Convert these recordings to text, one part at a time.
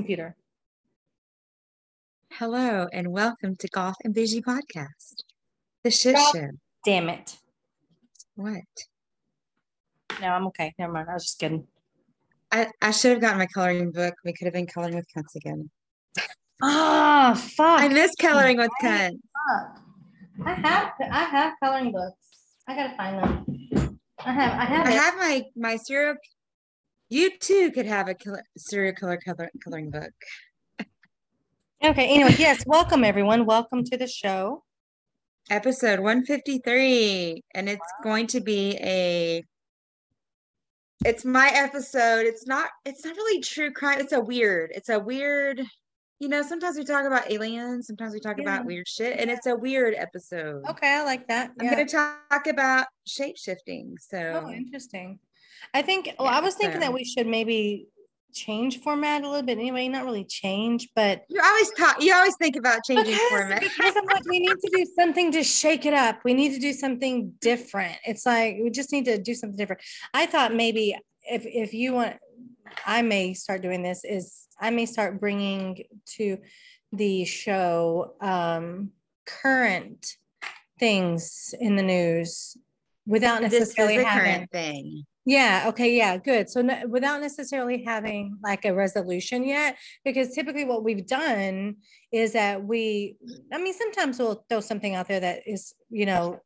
computer. Hello and welcome to Golf and Bougie Podcast. The shit Golf- show. Damn it. What? No, I'm okay. Never mind. I was just kidding. I, I should have gotten my coloring book. We could have been coloring with cunts again. Ah, fuck. I miss coloring with cunts. Fuck. I have I have coloring books. I gotta find them. I have I have I it. have my my serial. You too could have a color, serial killer color, coloring book. Okay, anyway, yes, welcome everyone. Welcome to the show. Episode 153. And it's going to be a it's my episode. It's not it's not really true crime. It's a weird. It's a weird, you know, sometimes we talk about aliens, sometimes we talk Yeah. about weird shit, and it's a weird episode. Okay, I like that. I'm Yeah. gonna talk about shape shifting. So Oh, interesting. I think well, I was thinking that we should maybe change format a little bit anyway, not really change, but you always talk you always think about changing because, format. because I'm like, we need to do something to shake it up. We need to do something different. It's like we just need to do something different. I thought maybe if if you want, I may start doing this. Is I may start bringing to the show um, current things in the news without this is necessarily the having. current thing. Yeah. Okay. Yeah. Good. So no, without necessarily having like a resolution yet, because typically what we've done is that we, I mean, sometimes we'll throw something out there that is, you know,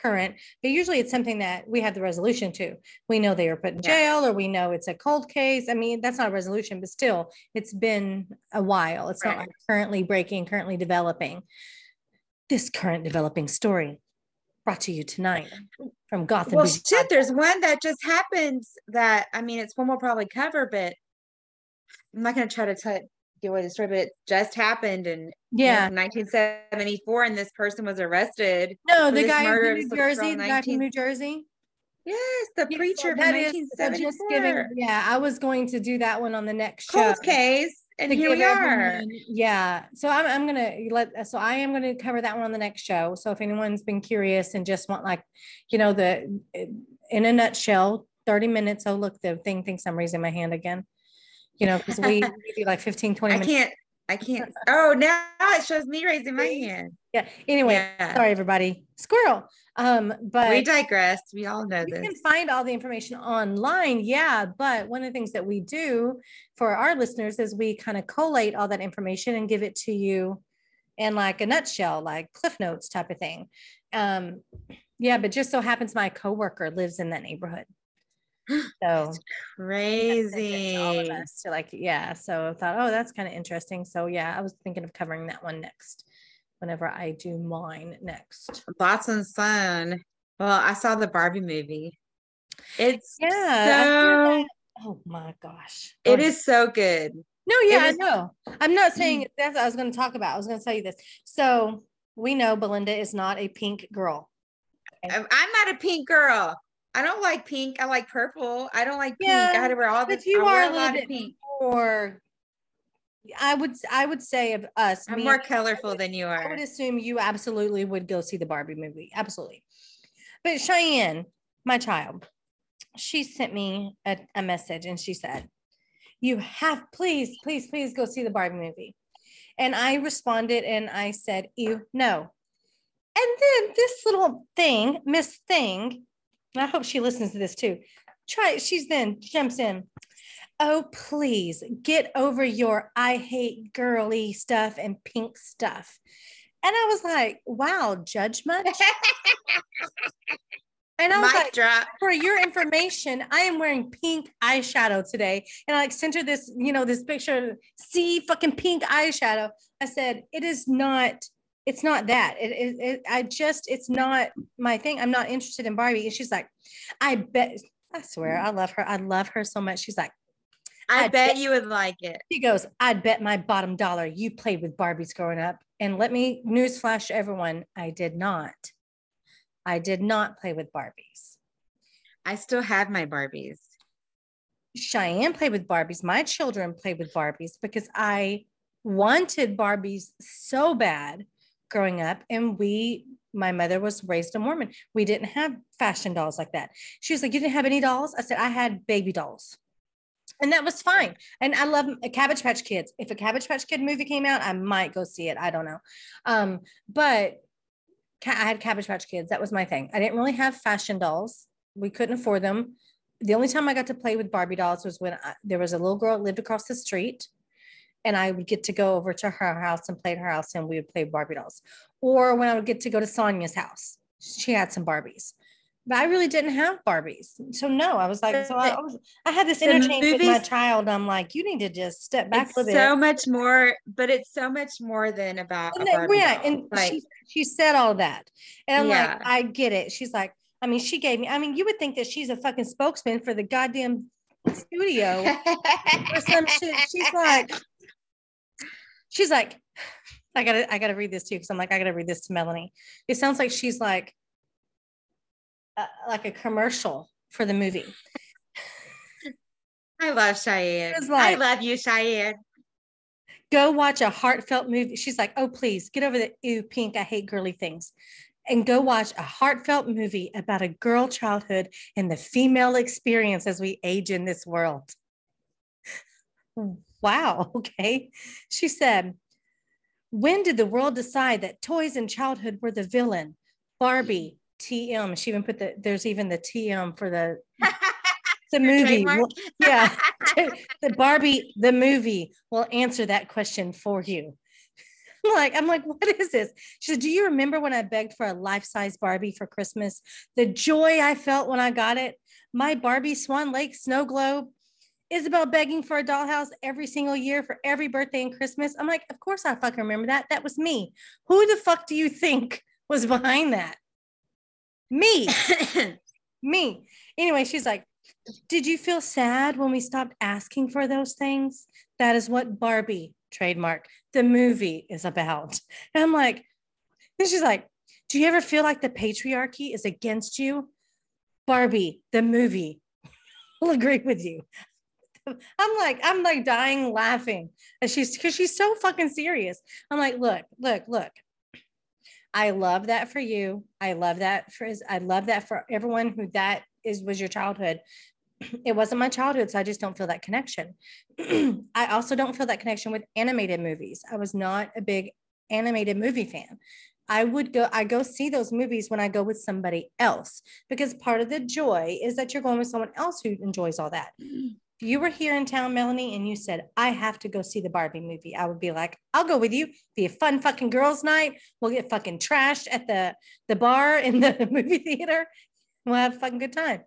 current, but usually it's something that we have the resolution to. We know they were put in jail or we know it's a cold case. I mean, that's not a resolution, but still, it's been a while. It's not like currently breaking, currently developing. This current developing story brought to you tonight from Gotham. Well, shit, there's one that just happened that I mean, it's one we'll probably cover, but I'm not gonna try to tell give away the story, but it just happened in Yeah. 1974, and this person was arrested. No, the guy from New this little girl Jersey, in the guy from New Jersey. Yes, the Yeah, so preacher from that is- so just giving, yeah, I was going to do that one on the next show. Cold case, and here we are. everyone- Yeah, so I'm, I'm gonna let, uh, so I am gonna cover that one on the next show. So if anyone's been curious and just want like, you know, the, in a nutshell, thirty minutes, oh, look, the thing thinks I'm raising my hand again. You know, because we we do like 15, 20 I minutes. can't, I can't. Oh, now it shows me raising my hand. Yeah, anyway, Yeah. sorry, everybody, squirrel. Um, but. We digress. We all know You this. You can find all the information online, yeah, but one of the things that we do for our listeners is we kind of collate all that information and give it to you in like a nutshell, like Cliff Notes type of thing. Um, yeah, but just so happens my coworker lives in that neighborhood. So Crazy. all of us to like, yeah. So I thought, oh, that's kind of interesting. So yeah, I was thinking of covering that one next whenever I do mine next. Boston Sun. Well, I saw the Barbie movie. It's Yeah. So. Oh my gosh. Go it ahead. is so good. No, yeah, was- I know. I'm not saying that's what I was going to talk about. I was going to tell you this. So we know Belinda is not a pink girl. I'm not a pink girl. I don't like pink. I like purple. I don't like pink. I had to wear all the. but you I are a little bit pink. Or I would I would say of us, I'm me more colorful than you are. I would assume you absolutely would go see the Barbie movie. Absolutely. But Cheyenne, my child, she sent me a, a message and she said, You have, please, please, please go see the Barbie movie. And I responded and I said, You no. And then this little thing, Miss Thing, and I hope she listens to this too. Try, she's then jumps in. Oh, please get over your I hate girly stuff and pink stuff. And I was like, wow, judge much? And I was Mic like, drop. for your information, I am wearing pink eyeshadow today. And I like sent her this, you know, this picture, see fucking pink eyeshadow. I said, it is not, it's not that. It is, it, I just, it's not my thing. I'm not interested in Barbie. And she's like, I bet, I swear, I love her. I love her so much. She's like, I I bet bet- you would like it. she goes, I'd bet my bottom dollar you played with Barbies growing up. And let me newsflash everyone, I did not. I did not play with Barbies. I still have my Barbies. Cheyenne played with Barbies. My children played with Barbies because I wanted Barbies so bad growing up. And we, my mother was raised a Mormon. We didn't have fashion dolls like that. She was like, You didn't have any dolls? I said, I had baby dolls. and that was fine. And I love a Cabbage Patch Kids. If a Cabbage Patch Kid movie came out, I might go see it. I don't know. Um, but I had Cabbage Patch Kids. That was my thing. I didn't really have fashion dolls. We couldn't afford them. The only time I got to play with Barbie dolls was when I, there was a little girl that lived across the street, and I would get to go over to her house and play at her house, and we would play Barbie dolls. Or when I would get to go to Sonia's house, she had some Barbies but I really didn't have Barbies. So no, I was like, so I, was, I had this interchange movies, with my child. I'm like, you need to just step back a bit. So much more, but it's so much more than about and then, yeah. And like, she, she said all that, and I'm yeah. like, I get it. She's like, I mean, she gave me. I mean, you would think that she's a fucking spokesman for the goddamn studio or some shit. She's like, she's like, I gotta, I gotta read this too because I'm like, I gotta read this to Melanie. It sounds like she's like uh, like a commercial for the movie. I love Cheyenne. Like, I love you, Cheyenne. Go watch a heartfelt movie. She's like, oh, please get over the ew, pink. I hate girly things. And go watch a heartfelt movie about a girl childhood and the female experience as we age in this world. Wow. Okay. She said, When did the world decide that toys in childhood were the villain? Barbie, TM. She even put the there's even the TM for the the movie. yeah, the Barbie the movie will answer that question for you. like I'm like, what is this? She said, Do you remember when I begged for a life size Barbie for Christmas? The joy I felt when I got it. My Barbie Swan Lake snow globe. Isabel begging for a dollhouse every single year for every birthday and Christmas. I'm like, of course I fucking remember that. That was me. Who the fuck do you think was behind that? Me. me. Anyway, she's like, Did you feel sad when we stopped asking for those things? That is what Barbie, trademark, the movie is about. And I'm like, then she's like, Do you ever feel like the patriarchy is against you? Barbie, the movie, will agree with you. I'm like, I'm like dying laughing. And she's because she's so fucking serious. I'm like, look, look, look. I love that for you. I love that for I love that for everyone who that is was your childhood. It wasn't my childhood, so I just don't feel that connection. I also don't feel that connection with animated movies. I was not a big animated movie fan. I would go, I go see those movies when I go with somebody else because part of the joy is that you're going with someone else who enjoys all that mm-hmm. You were here in town, Melanie, and you said, I have to go see the Barbie movie, I would be like, I'll go with you. Be a fun fucking girls' night. We'll get fucking trashed at the, the bar in the movie theater. We'll have a fucking good time.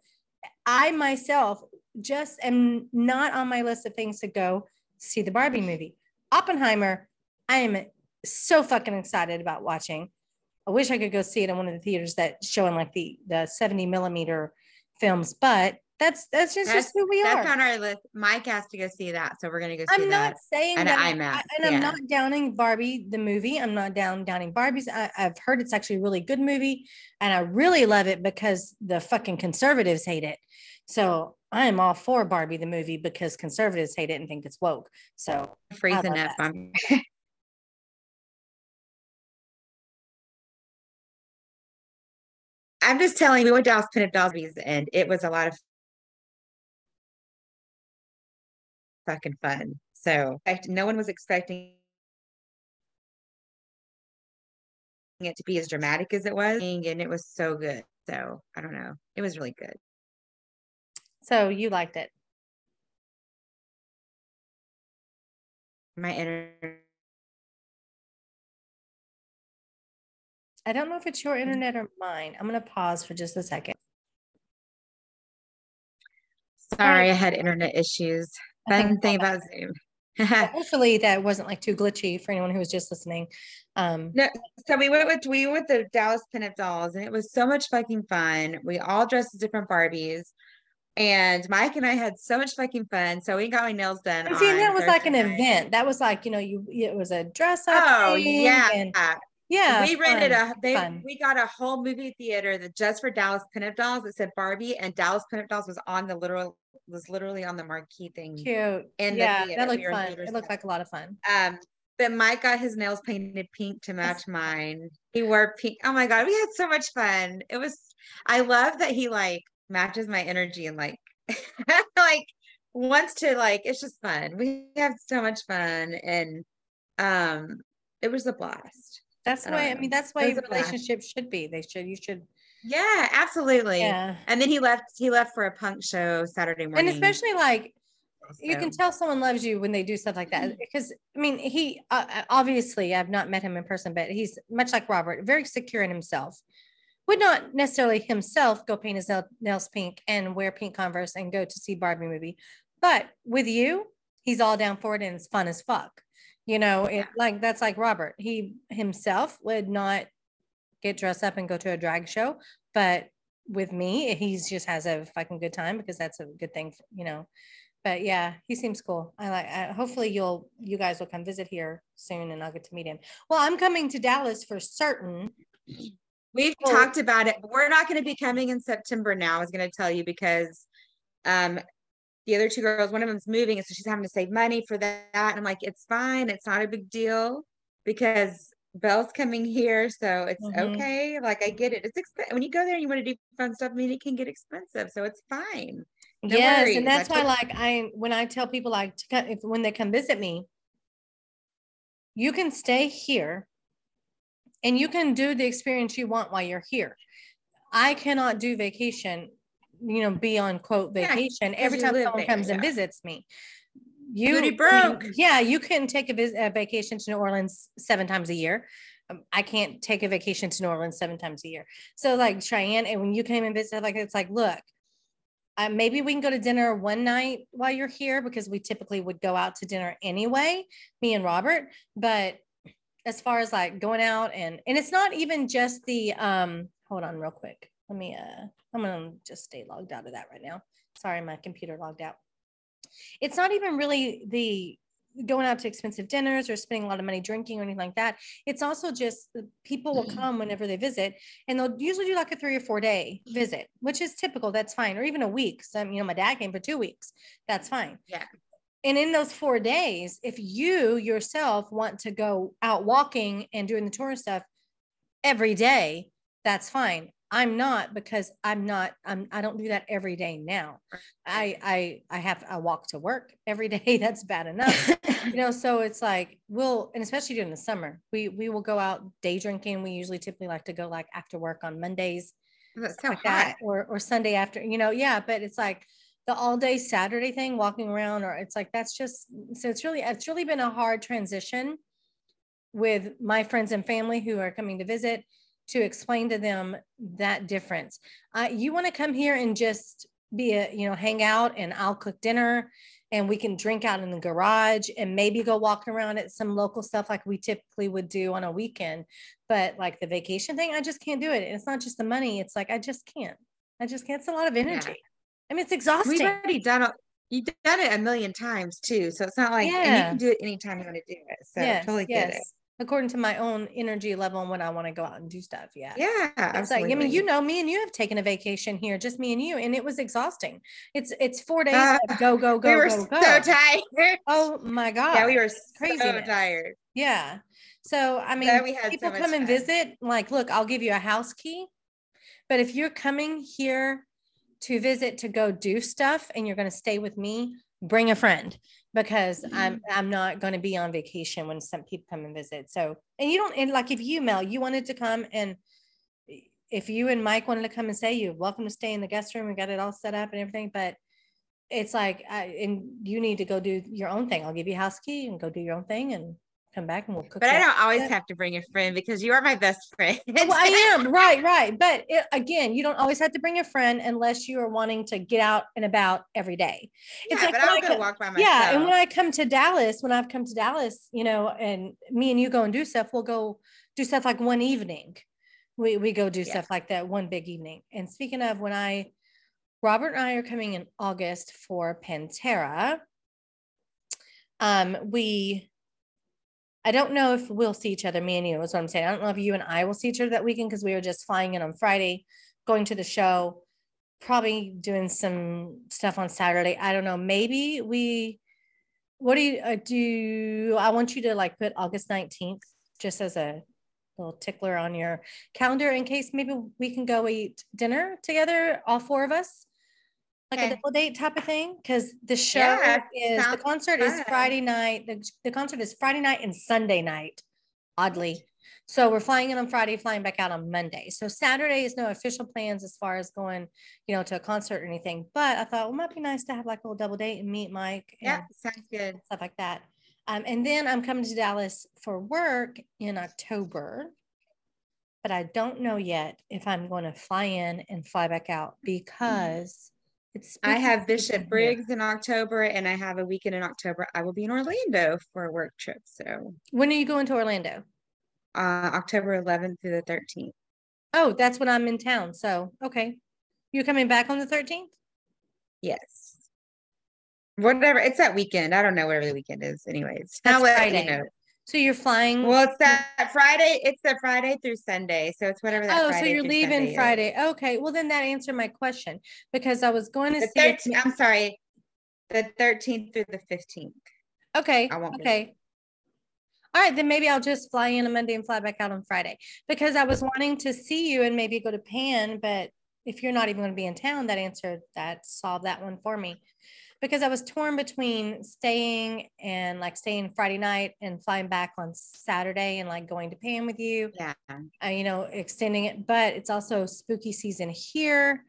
I myself just am not on my list of things to go see the Barbie movie. Oppenheimer, I am so fucking excited about watching. I wish I could go see it in one of the theaters that showing like the the 70 millimeter films, but that's that's just, that's, just who we that's are. That's on our list. Mike has to go see that, so we're gonna go see I'm that. not saying and that, I'm and yeah. I'm not downing Barbie the movie. I'm not down downing Barbies. I, I've heard it's actually a really good movie, and I really love it because the fucking conservatives hate it. So I am all for Barbie the movie because conservatives hate it and think it's woke. So freezing up. I'm just telling you, we went to Dallas Pin Dolls and it was a lot of fucking fun. So no one was expecting it to be as dramatic as it was, and it was so good. So I don't know. It was really good. So you liked it? My inner. I don't know if it's your internet or mine. I'm going to pause for just a second. Sorry, oh. I had internet issues. Fun thing about Zoom. Hopefully that wasn't like too glitchy for anyone who was just listening. Um, no, so we went with we went with the Dallas pinup dolls, and it was so much fucking fun. We all dressed as different Barbies, and Mike and I had so much fucking fun. So we got my nails done. see, that was Thursday like an night. event. That was like you know, you it was a dress up. Oh yeah, and, yeah, we rented fun, a they fun. we got a whole movie theater that just for Dallas pinup dolls. It said Barbie, and Dallas pinup dolls was on the literal was literally on the marquee thing. Cute. And yeah, that looked we fun. It looked like a lot of fun. Um, but Mike got his nails painted pink to match mine. He wore pink. Oh my god, we had so much fun. It was. I love that he like matches my energy and like like wants to like it's just fun. We have so much fun and um it was a blast. That's why I mean that's why was a blast. relationships should be. They should you should Yeah, absolutely. yeah. And then he left he left for a punk show Saturday morning. And especially like you can tell someone loves you when they do stuff like that because i mean he uh, obviously i've not met him in person but he's much like robert very secure in himself would not necessarily himself go paint his nails pink and wear pink converse and go to see barbie movie but with you he's all down for it and it's fun as fuck you know it like that's like robert he himself would not get dressed up and go to a drag show but with me he's just has a fucking good time because that's a good thing you know but yeah, he seems cool. I like. I, hopefully, you'll you guys will come visit here soon, and I'll get to meet him. Well, I'm coming to Dallas for certain. We've Well- talked about it. We're not going to be coming in September now. I was going to tell you because um the other two girls, one of them's moving, and so she's having to save money for that. And I'm like, it's fine. It's not a big deal because Belle's coming here, so it's Mhm. okay. Like I get it. It's expensive when you go there and you want to do fun stuff. I mean, it can get expensive, so it's fine. No yes, worries. and that's why, like, I when I tell people like to come, if when they come visit me, you can stay here, and you can do the experience you want while you're here. I cannot do vacation, you know, be on quote Yeah, vacation every time someone there, comes and visits me. You Booty broke. yeah, you can take a, vis- a vacation to New Orleans seven times a year. Um, I can't take a vacation to New Orleans seven times a year. So like Cheyenne, and when you came and visited, like it's like, look, uh, maybe we can go to dinner one night while you're here because we typically would go out to dinner anyway, me and Robert. But as far as like going out and and it's not even just the um hold on real quick. Let me uh I'm gonna just stay logged out of that right now. Sorry, my computer logged out. It's not even really the going out to expensive dinners or spending a lot of money drinking or anything like that. It's also just people will come whenever they visit and they'll usually do like a three or four day visit, which is typical. That's fine. Or even a week. Some, you know, my dad came for two weeks. That's fine. Yeah. And in those four days, if you yourself want to go out walking and doing the tourist stuff every day, that's fine. I'm not because I'm not, I'm, I don't do that every day now. I, I, I have, I walk to work every day. That's bad enough you know so it's like we'll and especially during the summer we we will go out day drinking we usually typically like to go like after work on mondays That's so like hot. that or or sunday after you know yeah but it's like the all day saturday thing walking around or it's like that's just so it's really it's really been a hard transition with my friends and family who are coming to visit to explain to them that difference uh, you want to come here and just be a you know hang out and i'll cook dinner and we can drink out in the garage and maybe go walk around at some local stuff like we typically would do on a weekend. But like the vacation thing, I just can't do it. And it's not just the money. It's like, I just can't. I just can't. It's a lot of energy. I mean, it's exhausting. We've already done it. You've done it a million times too, so it's not like and you can do it anytime you want to do it. So I yes, totally get it. According to my own energy level and when I want to go out and do stuff. Yeah. Yeah, It's like, absolutely. I mean, you know, me and you have taken a vacation here, just me and you, and it was exhausting. It's it's four days Uh, of go, go, go, we were go, go. so tired. Oh my God. yeah, we were crazy. so tired. Yeah. So I mean, But we had so people much come and visit. Like, look, I'll give you a house key. But if you're coming here to visit to go do stuff and you're going to stay with me, bring a friend because I'm Mm-hmm. I'm not going to be on vacation when some people come and visit. So and you don't and like if you Mel, you wanted to come and if you and Mike wanted to come and say you're welcome to stay in the guest room. We got it all set up and everything, but it's like I, and you need to go do your own thing. I'll give you house key and go do your own thing and come back and we'll cook. But I don't always have to bring a friend because you are my best friend. well, I am right, right. But it, again, you don't always have to bring a friend unless you are wanting to get out and about every day. It's yeah, like but I'll I go co- walk by myself. Yeah, and when I come to Dallas, when I've come to Dallas, you know, and me and you go and do stuff, we'll go do stuff like one evening. We we go do Yeah. stuff like that one big evening. And speaking of when I Robert and I are coming in August for Pantera. Um, we I don't know if we'll see each other, me and you, is what I'm saying. I don't know if you and I will see each other that weekend because we were just flying in on Friday, going to the show, probably doing some stuff on Saturday. I don't know. Maybe we, what do you uh, do? I want you to like put August 19th just as a little tickler on your calendar in case maybe we can go eat dinner together, all four of us. Like Okay. a double date type of thing because the show Yeah, is the concert is. Friday night. The, the concert is Friday night and Sunday night, oddly. So we're flying in on Friday, flying back out on Monday. So Saturday is no official plans as far as going, you know, to a concert or anything. But I thought well, it might be nice to have like a little double date and meet Mike and Yeah, sounds good. stuff like that. Um, and then I'm coming to Dallas for work in October, but I don't know yet if I'm going to fly in and fly back out because it's. I have Bishop. Briggs in October and I have a weekend in October. I will be in Orlando for a work trip. So When are you going to Orlando? uh October 11th through the 13th. Oh, that's when I'm in town. So okay, you're coming back on the 13th. Yes. Whatever. It's that weekend. I don't know whatever the weekend is, anyways. That's I'll let Friday. you know. So you're flying. Well, it's that Friday. It's the Friday through Sunday. So it's whatever that oh, so you're leaving Sunday is. Friday. Okay, well then that answered my question because I was going to The see. if- 13th, I'm sorry. The 13th through the 15th. Okay. I won't Okay. All right, then maybe I'll just fly in on Monday and fly back out on Friday because I was wanting to see you and maybe go to Pan, but if you're not even going to be in town, that answered that solved that one for me. Because I was torn between staying and like staying Friday night and flying back on Saturday and like going to Pan with you, Yeah. uh, you know, extending it. But it's also spooky season here.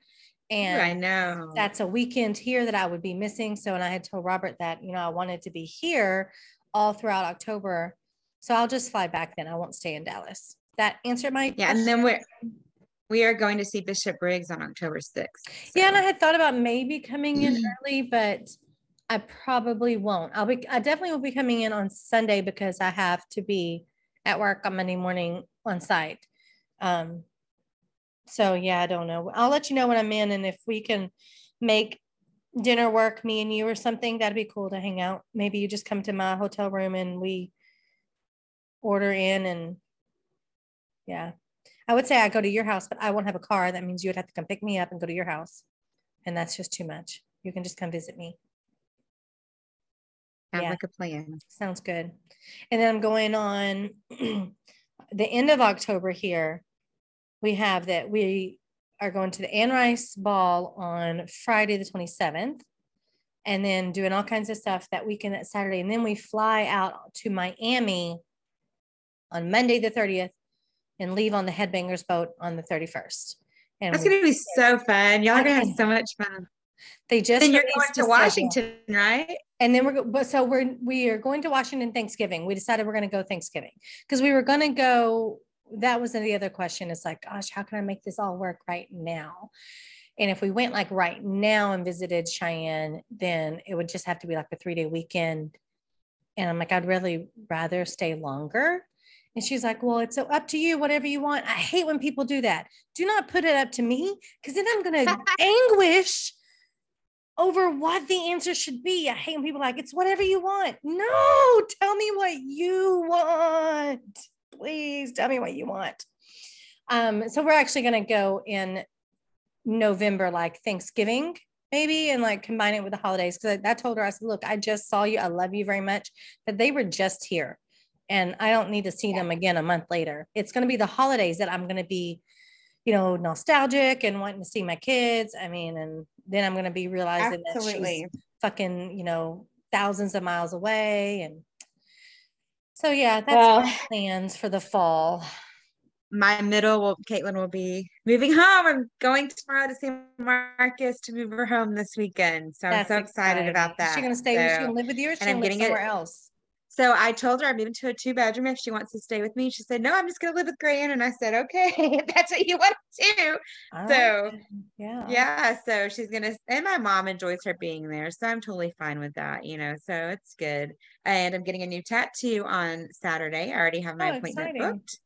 And I know. that's a weekend here that I would be missing. So, and I had told Robert that, you know, I wanted to be here all throughout October. So I'll just fly back then. I won't stay in Dallas. That answered my yeah. And then question. we're we are going to see Bishop Briggs on October 6th. yeah, and I had thought about maybe coming in early, but I probably won't. I'll be I definitely will be coming in on Sunday because I have to be at work on Monday morning on site. Um so yeah, I don't know. I'll let you know when I'm in and if we can make dinner work, me and you or something, that'd be cool to hang out. Maybe you just come to my hotel room and we order in and yeah. I would say I go to your house, but I won't have a car. That means you would have to come pick me up and go to your house. And that's just too much. You can just come visit me. Sounds yeah. like a plan. Sounds good. And then I'm going on the end of October here. We have that we are going to the Anne Rice Ball on Friday, the 27th, and then doing all kinds of stuff that weekend at Saturday. And then we fly out to Miami on Monday, the 30th, and leave on the Headbangers boat on the 31st. And That's we- gonna be so fun. Y'all are gonna have so much fun. they just Then you're going to schedule. Washington, right? And then we're, but so we're, we are going to Washington Thanksgiving. We decided we're going to go Thanksgiving because we were going to go. That was the other question. It's like, gosh, how can I make this all work right now? And if we went like right now and visited Cheyenne, then it would just have to be like a three day weekend. And I'm like, I'd really rather stay longer. And she's like, Well, it's up to you, whatever you want. I hate when people do that. Do not put it up to me because then I'm going to anguish over what the answer should be. I hate when people are like, it's whatever you want. No, tell me what you want. Please tell me what you want. Um, so we're actually going to go in November, like Thanksgiving, maybe, and like combine it with the holidays. Because I, I told her, I said, look, I just saw you. I love you very much, but they were just here, and I don't need to see them again a month later. It's going to be the holidays that I'm going to be, you know, nostalgic and wanting to see my kids. I mean, and then I'm going to be realizing that she's fucking, you know, thousands of miles away. And so, yeah, that's Well- my plans for the fall. My middle will Caitlin will be moving home. I'm going tomorrow to San Marcos to move her home this weekend. So I'm so excited about exciting. that. Is she going to stay? Is she going to live with you or is she going to live getting it- somewhere else? So I told her I'm moving to a two bedroom if she wants to stay with me. She said, No, I'm just gonna live with Gran. And I said, Okay, that's what you want to do. So, it. yeah. Yeah, so she's gonna and my mom enjoys her being there. So I'm totally fine with that, you know. So it's good. And I'm getting a new tattoo on Saturday. I already have my Oh, appointment exciting. booked.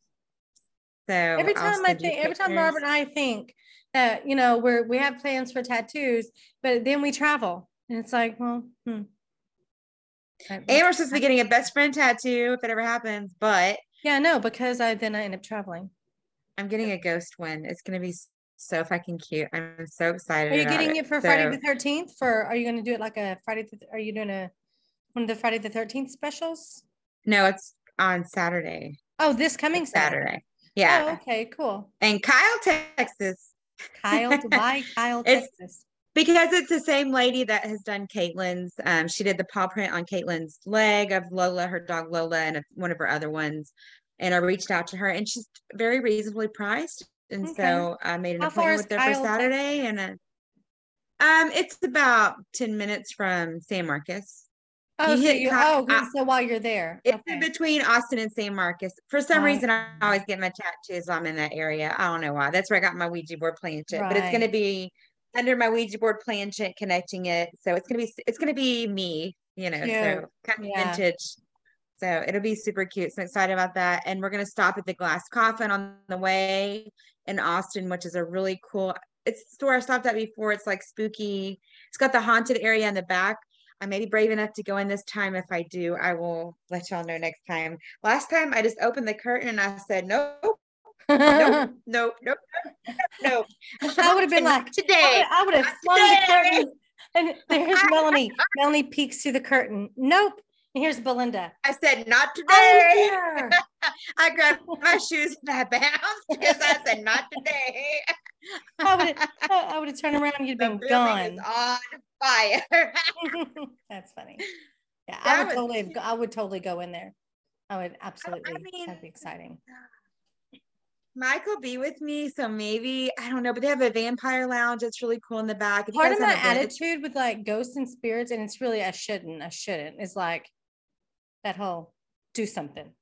So every time I think, every time. Robert and I think that, you know, we're, we have plans for tattoos, but then we travel and it's like, well, hmm. And we're supposed to be getting a best friend tattoo if it ever happens, but Yeah, no, because I, then I end up traveling. I'm getting a ghost one. It's gonna be so fucking cute. I'm so excited. Are you getting it for Friday the thirteenth? For are you going to do it like a Friday? The, are you doing a one of the Friday the thirteenth specials? No, it's on Saturday. Oh, this coming Saturday. Saturday. Yeah. Oh, okay, cool. And Kyle, Texas. Kyle, why Kyle, Texas? Because it's the same lady that has done Caitlin's. Um, she did the paw print on Caitlin's leg of Lola, her dog Lola, and one of her other ones. And I reached out to her, and she's very reasonably priced. And okay. so I made an How appointment with her Kyle for Saturday, and a, um, it's about ten minutes from San Marcos. Oh, you so you, oh, so while you're there, it's okay. in between Austin and San Marcos. For some right. reason, I always get my tattoos. I'm in that area. I don't know why. That's where I got my Ouija board planchette. Right. But it's going to be under my Ouija board planchette, connecting it. So it's going to be it's going to be me. You know, so kind of yeah. vintage. So it'll be super cute. So I'm excited about that. And we're going to stop at the Glass Coffin on the way in Austin, which is a really cool. It's the store I stopped at before. It's like spooky. It's got the haunted area in the back I may be brave enough to go in this time. If I do, I will let y'all know next time. Last time I just opened the curtain and I said, nope. nope, nope, nope, nope. I would have been like today. I would have flung the curtain. And there's Melanie. Melanie peeks through the curtain. Nope. And here's Belinda. I said, not today. I grabbed my shoes and I bounced because I said, not today. I would have I would have turned around and you'd been gone. on fire. That's funny. Yeah, that I would was, totally I would totally go in there. I would absolutely I mean, that'd be exciting. Michael be with me, so maybe I don't know, but they have a vampire lounge. It's really cool in the back. If Part of my attitude with like ghosts and spirits, and it's really I shouldn't, I shouldn't. Is like that whole do something.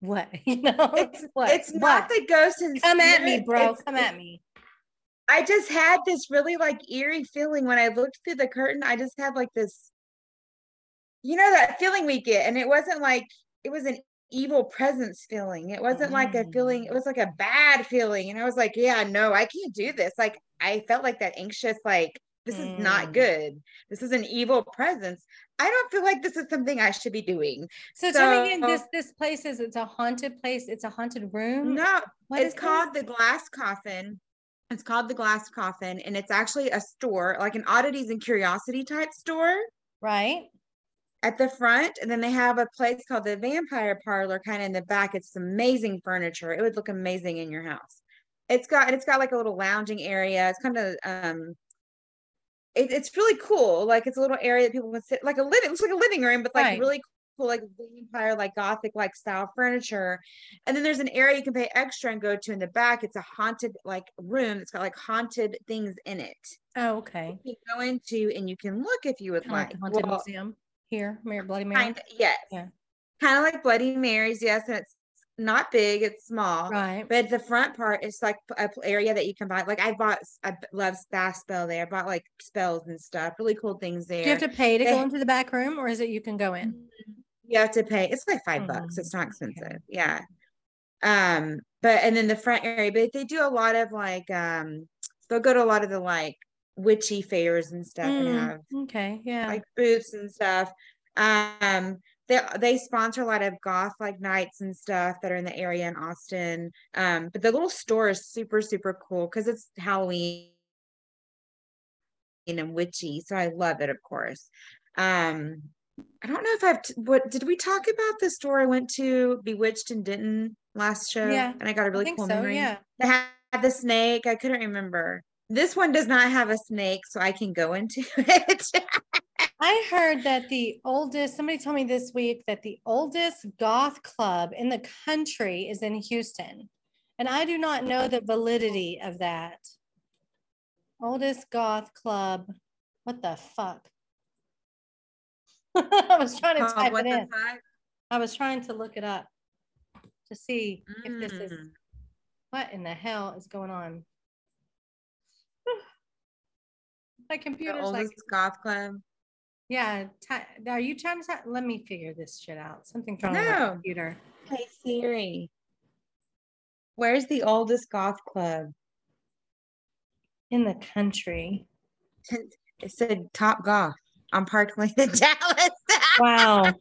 What you know? It's, what? It's what? not the ghosts and come spirit, at me, bro. Come at me. I just had this really like eerie feeling when I looked through the curtain. I just had like this, you know, that feeling we get. And it wasn't like, it was an evil presence feeling. It wasn't like a feeling, it was like a bad feeling. And I was like, yeah, no, I can't do this. Like, I felt like that anxious, like, this is mm. not good. This is an evil presence. I don't feel like this is something I should be doing. So, so tell me again, this this place is it's a haunted place. It's a haunted room. No, what it's called this? the Glass Coffin. It's called the Glass Coffin, and it's actually a store, like an oddities and curiosity type store. Right. At the front, and then they have a place called the Vampire Parlor, kind of in the back. It's amazing furniture. It would look amazing in your house. It's got it's got like a little lounging area. It's kind of um it, it's really cool. Like it's a little area that people can sit like a living, it's like a living room, but like right. really cool, like vampire, like gothic like style furniture. And then there's an area you can pay extra and go to in the back. It's a haunted like room. It's got like haunted things in it. Oh, okay. You can go into and you can look if you would kind like. haunted well, museum here, Mary Bloody Mary. Kind of, yes. Yeah. Kind of like Bloody Marys, yes. And it's not big, it's small. Right. But the front part is like a area that you can buy. Like I bought, I love staff spell there. I bought like spells and stuff, really cool things there. Do you have to pay to they, go into the back room or is it you can go in? You have to pay. It's like 5 mm-hmm. bucks. It's not expensive. Okay. Yeah. Um, but and then the front area, but they do a lot of like um they'll go to a lot of the like witchy fairs and stuff mm, and have okay, yeah, like booths and stuff. Um they they sponsor a lot of goth like nights and stuff that are in the area in Austin. Um, but the little store is super super cool because it's Halloween and witchy, so I love it, of course. Um, I don't know if I've t- what did we talk about the store I went to Bewitched and didn't last show? Yeah, and I got a really cool so, memory. Yeah, they had the snake. I couldn't remember. This one does not have a snake, so I can go into it. I heard that the oldest, somebody told me this week that the oldest goth club in the country is in Houston. And I do not know the validity of that. Oldest goth club. What the fuck? I was trying to oh, type it in. Fuck? I was trying to look it up to see mm. if this is mm. what in the hell is going on. My computer's like goth club. Yeah. T- are you trying to? Let me figure this shit out. Something's wrong no. with my computer. Hey Siri, where's the oldest goth club in the country? It said Top Golf on Parkland in Dallas. Wow.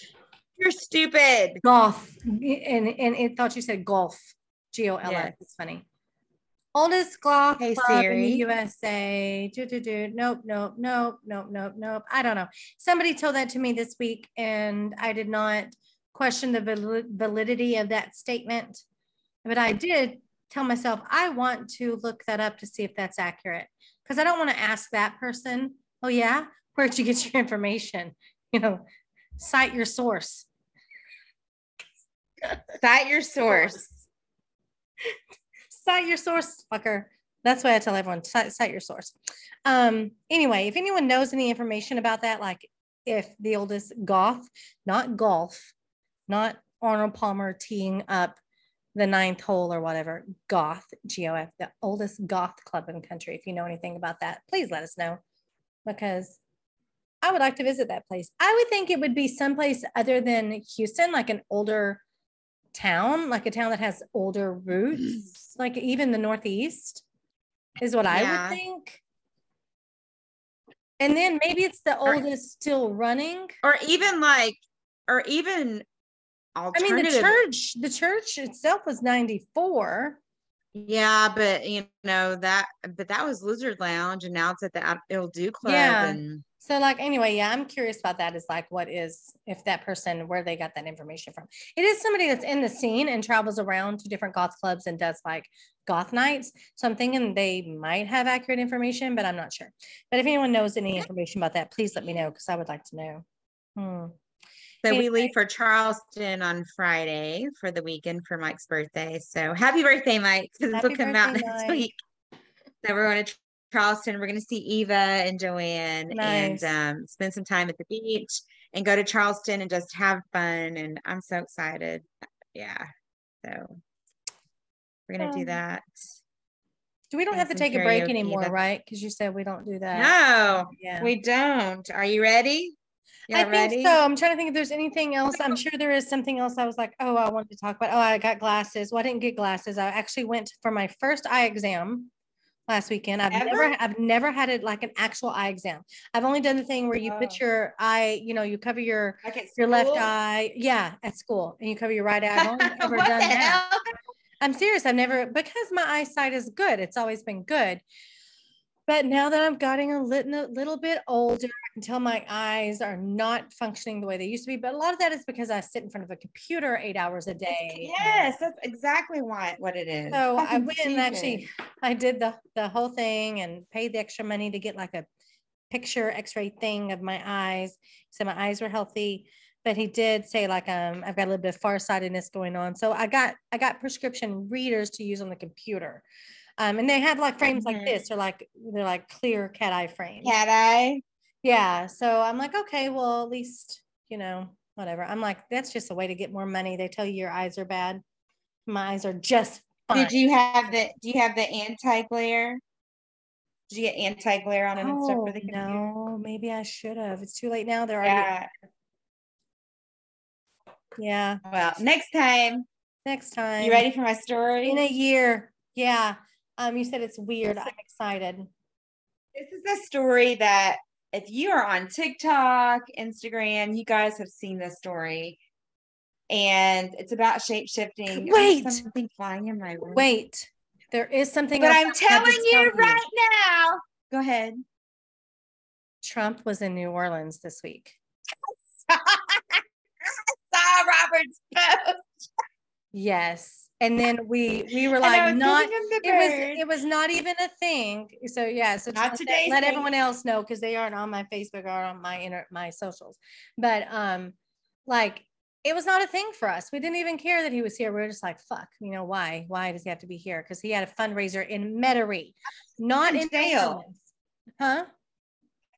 You're stupid. Golf. And, and it thought you said golf. G O L F. It's funny. Oldest golf hey, club Siri. in the USA. Do, do, do. Nope, nope, nope, nope, nope, nope. I don't know. Somebody told that to me this week, and I did not question the validity of that statement. But I did tell myself I want to look that up to see if that's accurate. because I don't want to ask that person, oh, yeah, where'd you get your information? You know, cite your source. Cite your source. cite your source, fucker. That's why I tell everyone cite, cite your source. Um, anyway, if anyone knows any information about that, like if the oldest goth, not golf, not Arnold Palmer teeing up the ninth hole or whatever, goth, G O F, the oldest goth club in the country. If you know anything about that, please let us know because I would like to visit that place. I would think it would be someplace other than Houston, like an older town, like a town that has older roots, mm-hmm. like even the Northeast is what I would think. And then maybe it's the Or- oldest still running. Or even like, or even I mean, the church, the church itself was 94. Yeah, but you know that, but that was Lizard Lounge, and now it's at the It'll Do Club, Yeah. and So, like, anyway, yeah, I'm curious about that. Is like, what is if that person where they got that information from? It is somebody that's in the scene and travels around to different goth clubs and does like goth nights. So I'm thinking they might have accurate information, but I'm not sure. But if anyone knows any information about that, please let me know because I would like to know. Hmm. So we leave for Charleston on Friday for the weekend for Mike's birthday. So happy birthday, Mike! Because this will come out next Mike. week. So we're going to Charleston. We're going to see Eva and Joanne Nice. and um, spend some time at the beach and go to Charleston and just have fun. And I'm so excited. Yeah. So we're going to do Um, that. Do we don't have to take a break anymore, that's- right? Because you said we don't do that. No, Yeah. we don't. Are you ready? I Y'all think so. I'm trying to think if there's anything else. I'm sure there is something else I was like, oh, I wanted to talk about. Oh, I got glasses. Well, I didn't get glasses. I actually went for my first eye exam last weekend. I've never, I've never had it like an actual eye exam. I've only done the thing where you Oh. put your eye, you know, you cover your Like your left eye, yeah, at school, and you cover your right eye. I've only ever done that. hell? I'm serious. I've never because my eyesight is good. It's always been good. But now that I'm getting a little, little bit older, I can tell my eyes are not functioning the way they used to be. But a lot of that is because I sit in front of a computer eight hours a day. Yes, that's exactly why what it is. So I Fucking went and actually I did the the whole thing and paid the extra money to get like a picture x-ray thing of my eyes. So my eyes were healthy. But he did say like um I've got a little bit of farsightedness going on. So I got I got prescription readers to use on the computer. Um, and they have like frames like Mhm. this, they're like they're like clear cat eye frames. cat eye. Yeah. So I'm like, okay, well, at least, you know, whatever. I'm like, that's just a way to get more money. They tell you your eyes are bad. My eyes are just fine. Did you have the do you have the anti glare? Did you get anti glare on it and stuff Oh, for the computer? no, maybe I should have. It's too late now. They're already, Yeah. yeah. Well, next time. Next time. You ready for my story? In a year. Yeah. Um, you said it's weird. I'm excited. This is a story that if you are on TikTok, Instagram, you guys have seen this story. And it's about shape shifting. Wait. something flying in my room. Wait, there is something. But I'm I have to telling you right now. Go ahead. Trump was in New Orleans this week. I saw Robert's post. Yes. And then we we were like not giving him the it was it was not even a thing. So yeah, so Not try to today's let thing. everyone else know because they aren't on my Facebook or on my inter my socials. But um, like it was not a thing for us. We didn't even care that he was here. We were just like, fuck, you know why? Why does he have to be here? Because he had a fundraiser in Metairie, not In in jail. Huh?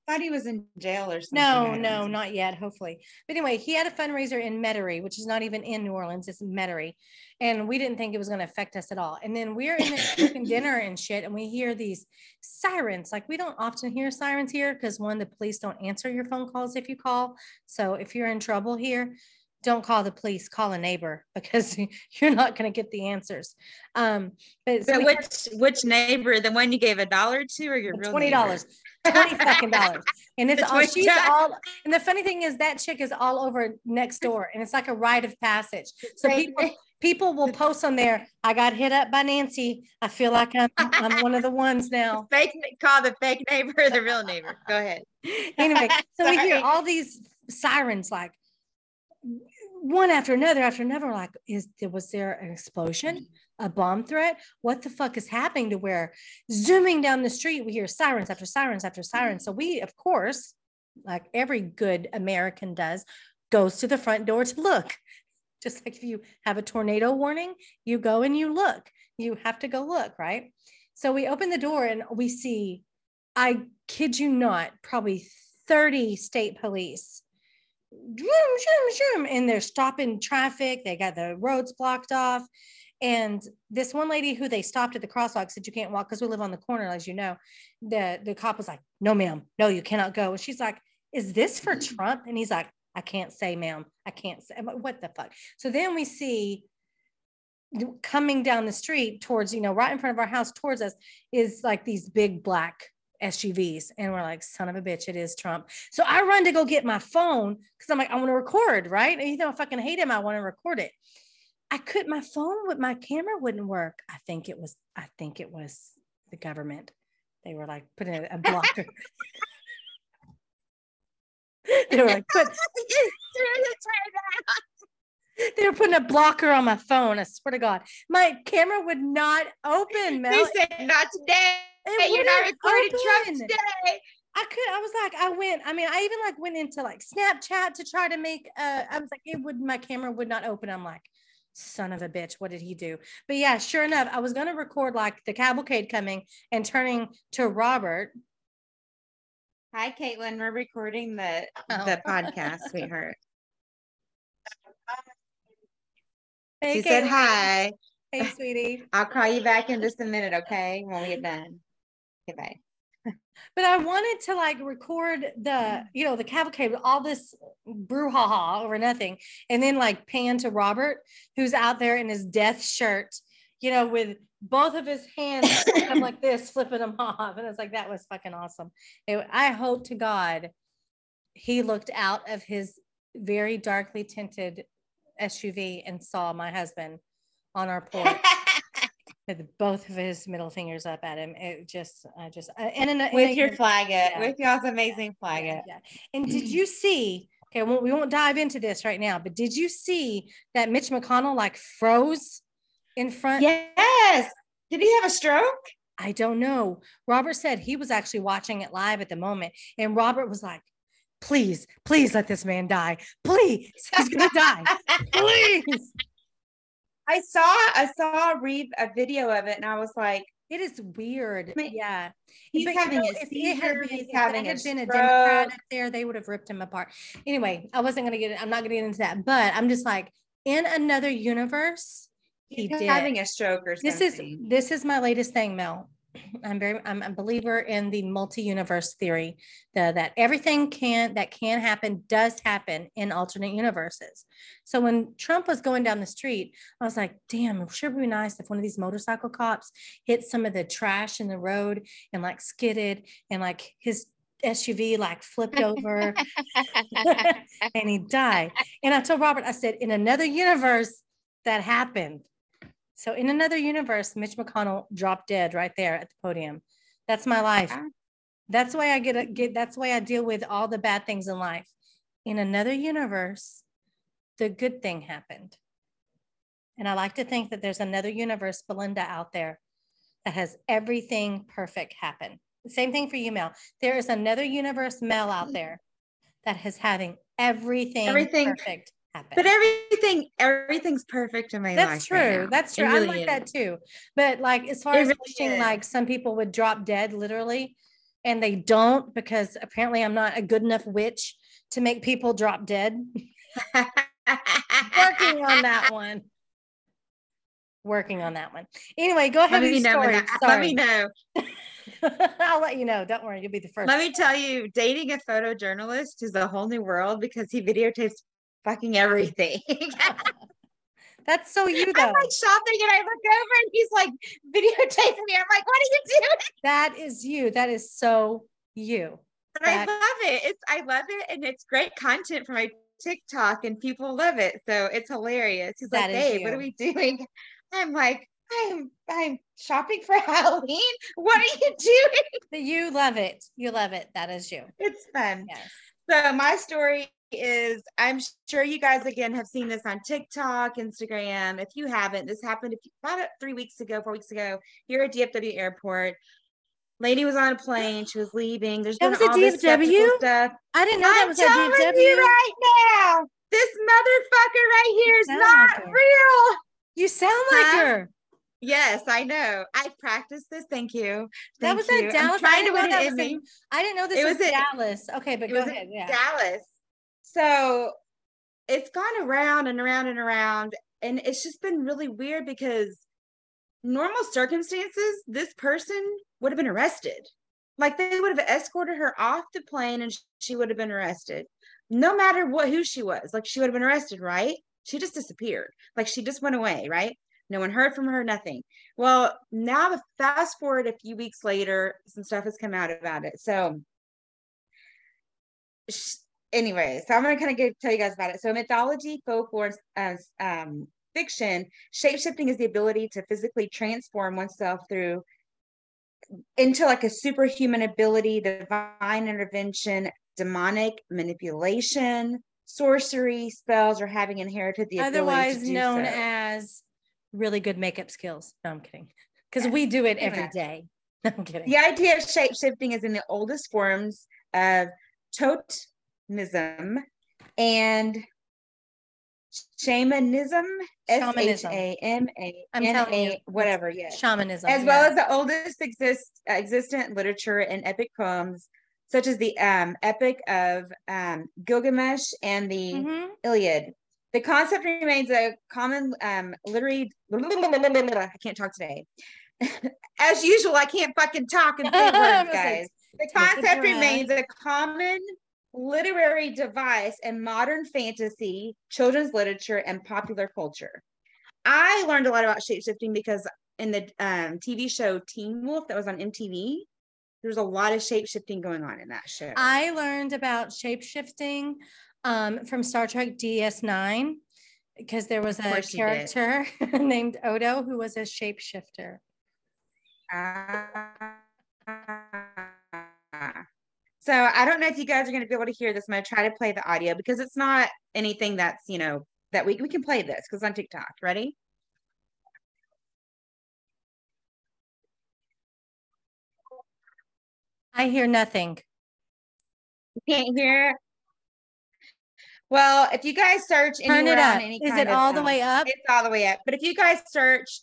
I thought he was in jail or something. No, no, know. not yet, hopefully. But anyway, he had a fundraiser in Metairie, which is not even in New Orleans, it's Metairie. And we didn't think it was going to affect us at all. And then we're in the dinner and shit, and we hear these sirens. Like we don't often hear sirens here because one, the police don't answer your phone calls if you call. So if you're in trouble here, don't call the police, call a neighbor because you're not going to get the answers. Um, but so But we which which neighbor? The one you gave a dollar to, or your real twenty neighbor? Twenty fucking dollars, and it's all she's all. And the funny thing is that chick is all over next door, and it's like a rite of passage. So people people will post on there. I got hit up by Nancy. I feel like I'm I'm one of the ones now. Fake call the fake neighbor the real neighbor. Go ahead. Anyway, so we hear all these sirens like one after another after another. Like, is there was there an explosion, a bomb threat? What the fuck is happening to where zooming down the street, we hear sirens after sirens after sirens. So we, of course, like every good American does, goes to the front door to look. Just like if you have a tornado warning, you go and you look. You have to go look, right? So we open the door and we see, I kid you not, probably 30 state police. zoom, zoom, zoom, And they're stopping traffic. They got the roads blocked off. And this one lady who they stopped at the crosswalk said, You can't walk because we live on the corner, as you know. The, the cop was like, No, ma'am, no, you cannot go. And she's like, Is this for mm-hmm. Trump? And he's like, I can't say, ma'am. I can't say. What the fuck? So then we see coming down the street towards, you know, right in front of our house towards us is like these big black SUVs. And we're like, son of a bitch, it is Trump. So I run to go get my phone because I'm like, I want to record, right? And you know, I fucking hate him. I want to record it. I could my phone with my camera wouldn't work. I think it was, I think it was the government. They were like putting a, a blocker. they were like, put they were putting a blocker on my phone. I swear to God, my camera would not open. Mel. They said not today. It You're not recording Trump today. I could. I was like, I went. I mean, I even like went into like Snapchat to try to make. Uh, I was like, it would. My camera would not open. I'm like, son of a bitch. What did he do? But yeah, sure enough, I was gonna record like the cavalcade coming and turning to Robert. Hi, Caitlin. We're recording the oh. the podcast, sweetheart. Hey, she Caitlin. said hi. Hey, sweetie. I'll call you back in just a minute, okay? When we get done. Okay, bye. But I wanted to like record the, mm-hmm. you know, the cavalcade with all this brouhaha over nothing, and then like pan to Robert, who's out there in his death shirt, you know, with both of his hands like this, flipping them off, and it's like that was fucking awesome. It, I hope to God he looked out of his very darkly tinted SUV and saw my husband on our porch with both of his middle fingers up at him. It just, I just, uh, and in a, with your flag, yeah. with y'all's amazing flag. Yeah, yeah. And did you see? Okay, well, we won't dive into this right now, but did you see that Mitch McConnell like froze in front? Yes. Did he have a stroke? I don't know. Robert said he was actually watching it live at the moment, and Robert was like, please, please let this man die. Please, he's gonna die. please. I saw I saw read a video of it and I was like, it is weird. Yeah. He's but, having you know, a seizure. Been, he's having had a been stroke. a Democrat up there, they would have ripped him apart. Anyway, I wasn't gonna get I'm not gonna get into that, but I'm just like in another universe, he he's did. having a stroke or something. This is this is my latest thing, Mel. I'm very I'm a believer in the multi-universe theory the, that everything can that can happen does happen in alternate universes. So when Trump was going down the street, I was like, damn, it sure would be nice if one of these motorcycle cops hit some of the trash in the road and like skidded and like his SUV like flipped over and he died. And I told Robert, I said, in another universe that happened. So in another universe, Mitch McConnell dropped dead right there at the podium. That's my life. That's why I get, a, get that's why I deal with all the bad things in life. In another universe, the good thing happened. And I like to think that there's another universe, Belinda, out there that has everything perfect happen. Same thing for you, Mel. There is another universe, Mel, out there that has having everything, everything perfect happen. But everything, everything's perfect in my That's life. That's true. Right That's true. Really I like is. that too. But like as far it as really wishing, like some people would drop dead literally, and they don't because apparently I'm not a good enough witch to make people drop dead. Working on that one. Working on that one. Anyway, go ahead. Let me know. Let me know. I'll let you know. Don't worry, you'll be the first. Let me tell you, dating a photojournalist is a whole new world because he videotapes fucking everything. That's so you though. I'm like shopping and I look over and he's like videotaping me. I'm like, what are you doing? That is you. That is so you. And that- I love it. It's I love it and it's great content for my TikTok and people love it. So it's hilarious. He's that like, hey, what are we doing? I'm like, I'm I'm shopping for Halloween. What are you doing? You love it. You love it. That is you. It's fun. Yes. So my story is I'm sure you guys again have seen this on TikTok, Instagram. If you haven't, this happened about three weeks ago, four weeks ago, here at DFW Airport. Lady was on a plane. She was leaving. There's That been was a all this DFW? stuff. I didn't know that I'm was a telling DFW. you right now, this motherfucker right here is not like real. You sound like Huh? her. Yes, I know. I practiced this. Thank you. That was you. at Dallas. I'm trying to didn't know it in in- me. I didn't know this It was, was at- Dallas. Okay, but go ahead. Yeah. Dallas. So it's gone around and around and around. And it's just been really weird because normal circumstances, this person would have been arrested. Like they would have escorted her off the plane and she would have been arrested. No matter what who she was, like she would have been arrested, right? She just disappeared. Like she just went away, right? No one heard from her, nothing. Well, now the fast forward a few weeks later, some stuff has come out about it. So anyway, so I'm gonna kind of give, tell you guys about it. So mythology, folklore, as um, fiction, shapeshifting is the ability to physically transform oneself through into like a superhuman ability, divine intervention, demonic manipulation, sorcery, spells, or having inherited the ability Otherwise known so. as really good makeup skills. No, I'm kidding. Because we do it every Yeah. day. No, I'm kidding. The idea of shape shifting is in the oldest forms of totemism and shamanism, S H. A M A N A, whatever, yes. Shamanism. As well yeah. as the oldest exist uh, existent literature and epic poems, such as the um, Epic of um, Gilgamesh and the Mhm. Iliad. The concept remains a common um, literary. I can't talk today. As usual, I can't fucking talk and say words, guys. The concept remains a common literary device in modern fantasy, children's literature, and popular culture. I learned a lot about shapeshifting because in the um, TV show Teen Wolf that was on MTV, there's a lot of shapeshifting going on in that show. I learned about shapeshifting um, from Star Trek DS9 because there was a course you did. character named Odo who was a shapeshifter. Ah. So I don't know if you guys are going to be able to hear this. I'm going to try to play the audio because it's not anything that's, you know, that we, we can play this because on TikTok. Ready? I hear nothing. You can't hear? Well, if you guys search Turn it up. Is it of, all the um, way up? It's all the way up. But if you guys search,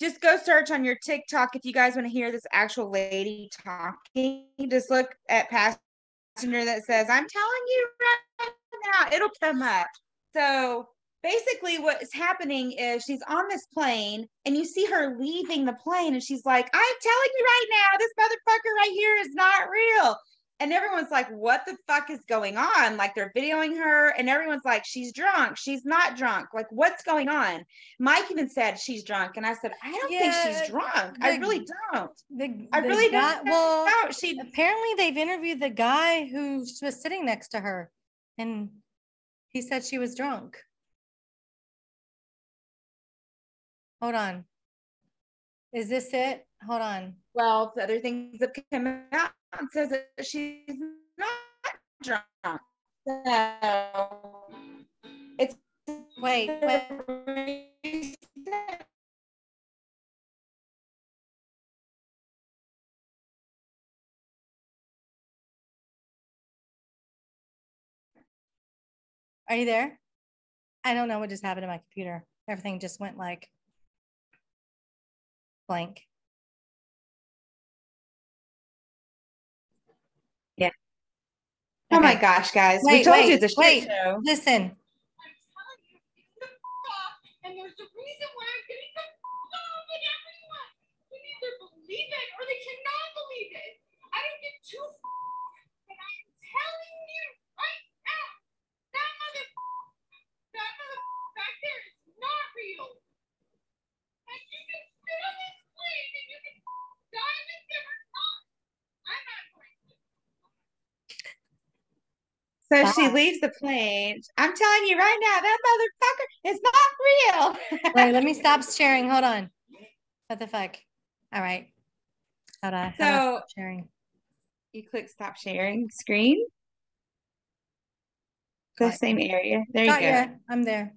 just go search on your TikTok if you guys want to hear this actual lady talking. Just look at passenger that says, I'm telling you right now, it'll come up. So basically, what is happening is she's on this plane and you see her leaving the plane, and she's like, I'm telling you right now, this motherfucker right here is not real. And everyone's like, what the fuck is going on? Like they're videoing her, and everyone's like, she's drunk. She's not drunk. Like, what's going on? Mike even said she's drunk. And I said, I don't think she's drunk. I the- really don't. The, I really guy- don't. Well, know. She apparently they've interviewed the guy who was sitting next to her, and he said she was drunk. Hold on. Is this it? Hold on. well, the other things have come out and says that she's not drunk. So it's Wait, wait. Are you there? I don't know what just happened to my computer. Everything just went like blank. Oh my gosh, guys. we Wait, told you wait, it's a wait. show. Listen. You, the off, and there's a reason why I'm getting the off and everyone. They either believe it or they cannot believe it. I don't get too and I'm telling you right now, that mother that mother back there is not real. And you can sit on this plane and you can die in different times. I'm not So she leaves the plane. I'm telling you right now, that motherfucker is not real. Wait, let me stop sharing. Hold on. What the fuck? All right. How do I, how do I So- sharing? you click stop sharing screen. the same area. There you go. ya. I'm there.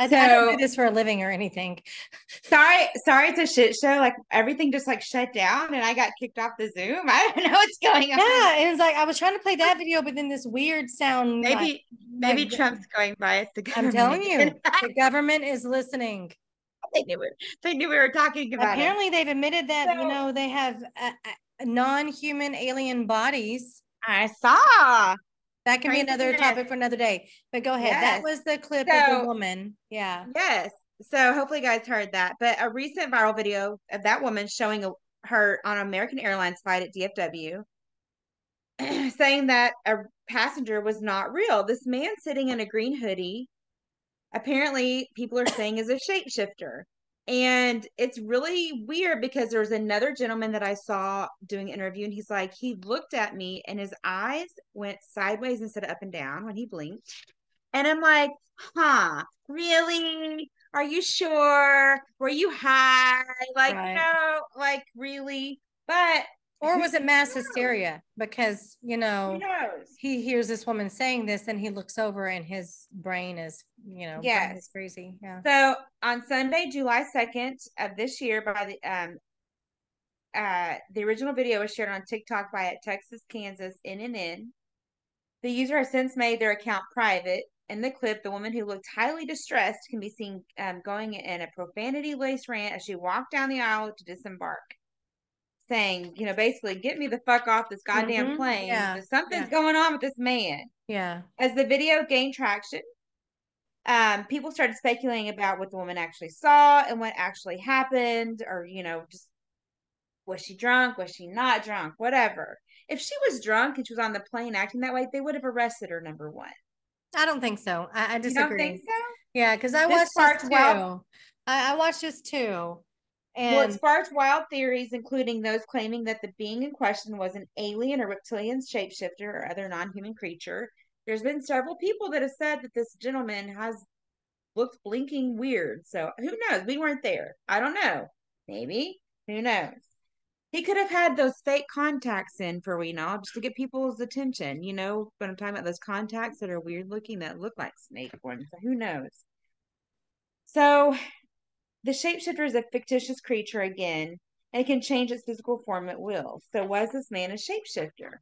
I, I don't So- do this for a living or anything. Sorry, sorry, it's a shit show. Like everything just like shut down, and I got kicked off the Zoom. I don't know what's going on. Yeah, and it's like I was trying to play that video, but then this weird sound. like- maybe maybe like, Trump's going by us. The I'm telling you, the government is listening. they knew it. They knew we were talking about it. Apparently, they've admitted that you know they have uh, uh, non-human alien bodies. I saw. That can be another topic for another day. But go ahead. That was the clip of the woman. Yeah. Yes. So hopefully you guys heard that. But a recent viral video of that woman showing a, her on an American Airlines flight at DFW saying that a passenger was not real. This man sitting in a green hoodie, apparently people are saying is a shapeshifter. And it's really weird because there was another gentleman that I saw doing an interview, and he's like, he looked at me and his eyes went sideways instead of up and down when he blinked. And I'm like, huh, really? Are you sure? Were you high? Like, Right. no, like, really? But Or was it mass hysteria? Because, you know, he hears this woman saying this and he looks over and his brain is, you know, Yes. is crazy. Yeah. So on Sunday, July 2nd of this year, by the um uh the original video was shared on TikTok by at Texas, Kansas, NNN. The user has since made their account private. In the clip, the woman who looked highly distressed can be seen um, going in a profanity laced rant as she walked down the aisle to disembark, saying, you know, basically, get me the fuck off this goddamn Mhm. plane. Yeah. Something's Yeah. going on with this man. Yeah. As the video gained traction, um, people started speculating about what the woman actually saw and what actually happened, or you know, just was she drunk? Was she not drunk? Whatever. If she was drunk and she was on the plane acting that way, they would have arrested her. Number one. I don't think so. I, I You disagree. don't think so? Yeah, because I This watched this too. I, I watched this too. And well, it sparked wild theories, including those claiming that the being in question was an alien or reptilian shapeshifter or other non-human creature. There's been several people that have said that this gentleman has looked blinking weird. So who knows? We weren't there. I don't know. Maybe. Who knows? He could have had those fake contacts in for we know, just to get people's attention. You know, when I'm talking about those contacts that are weird looking that look like snake ones. Who knows? So the shapeshifter is a fictitious creature again, and it can change its physical form at will. So was this man a shapeshifter?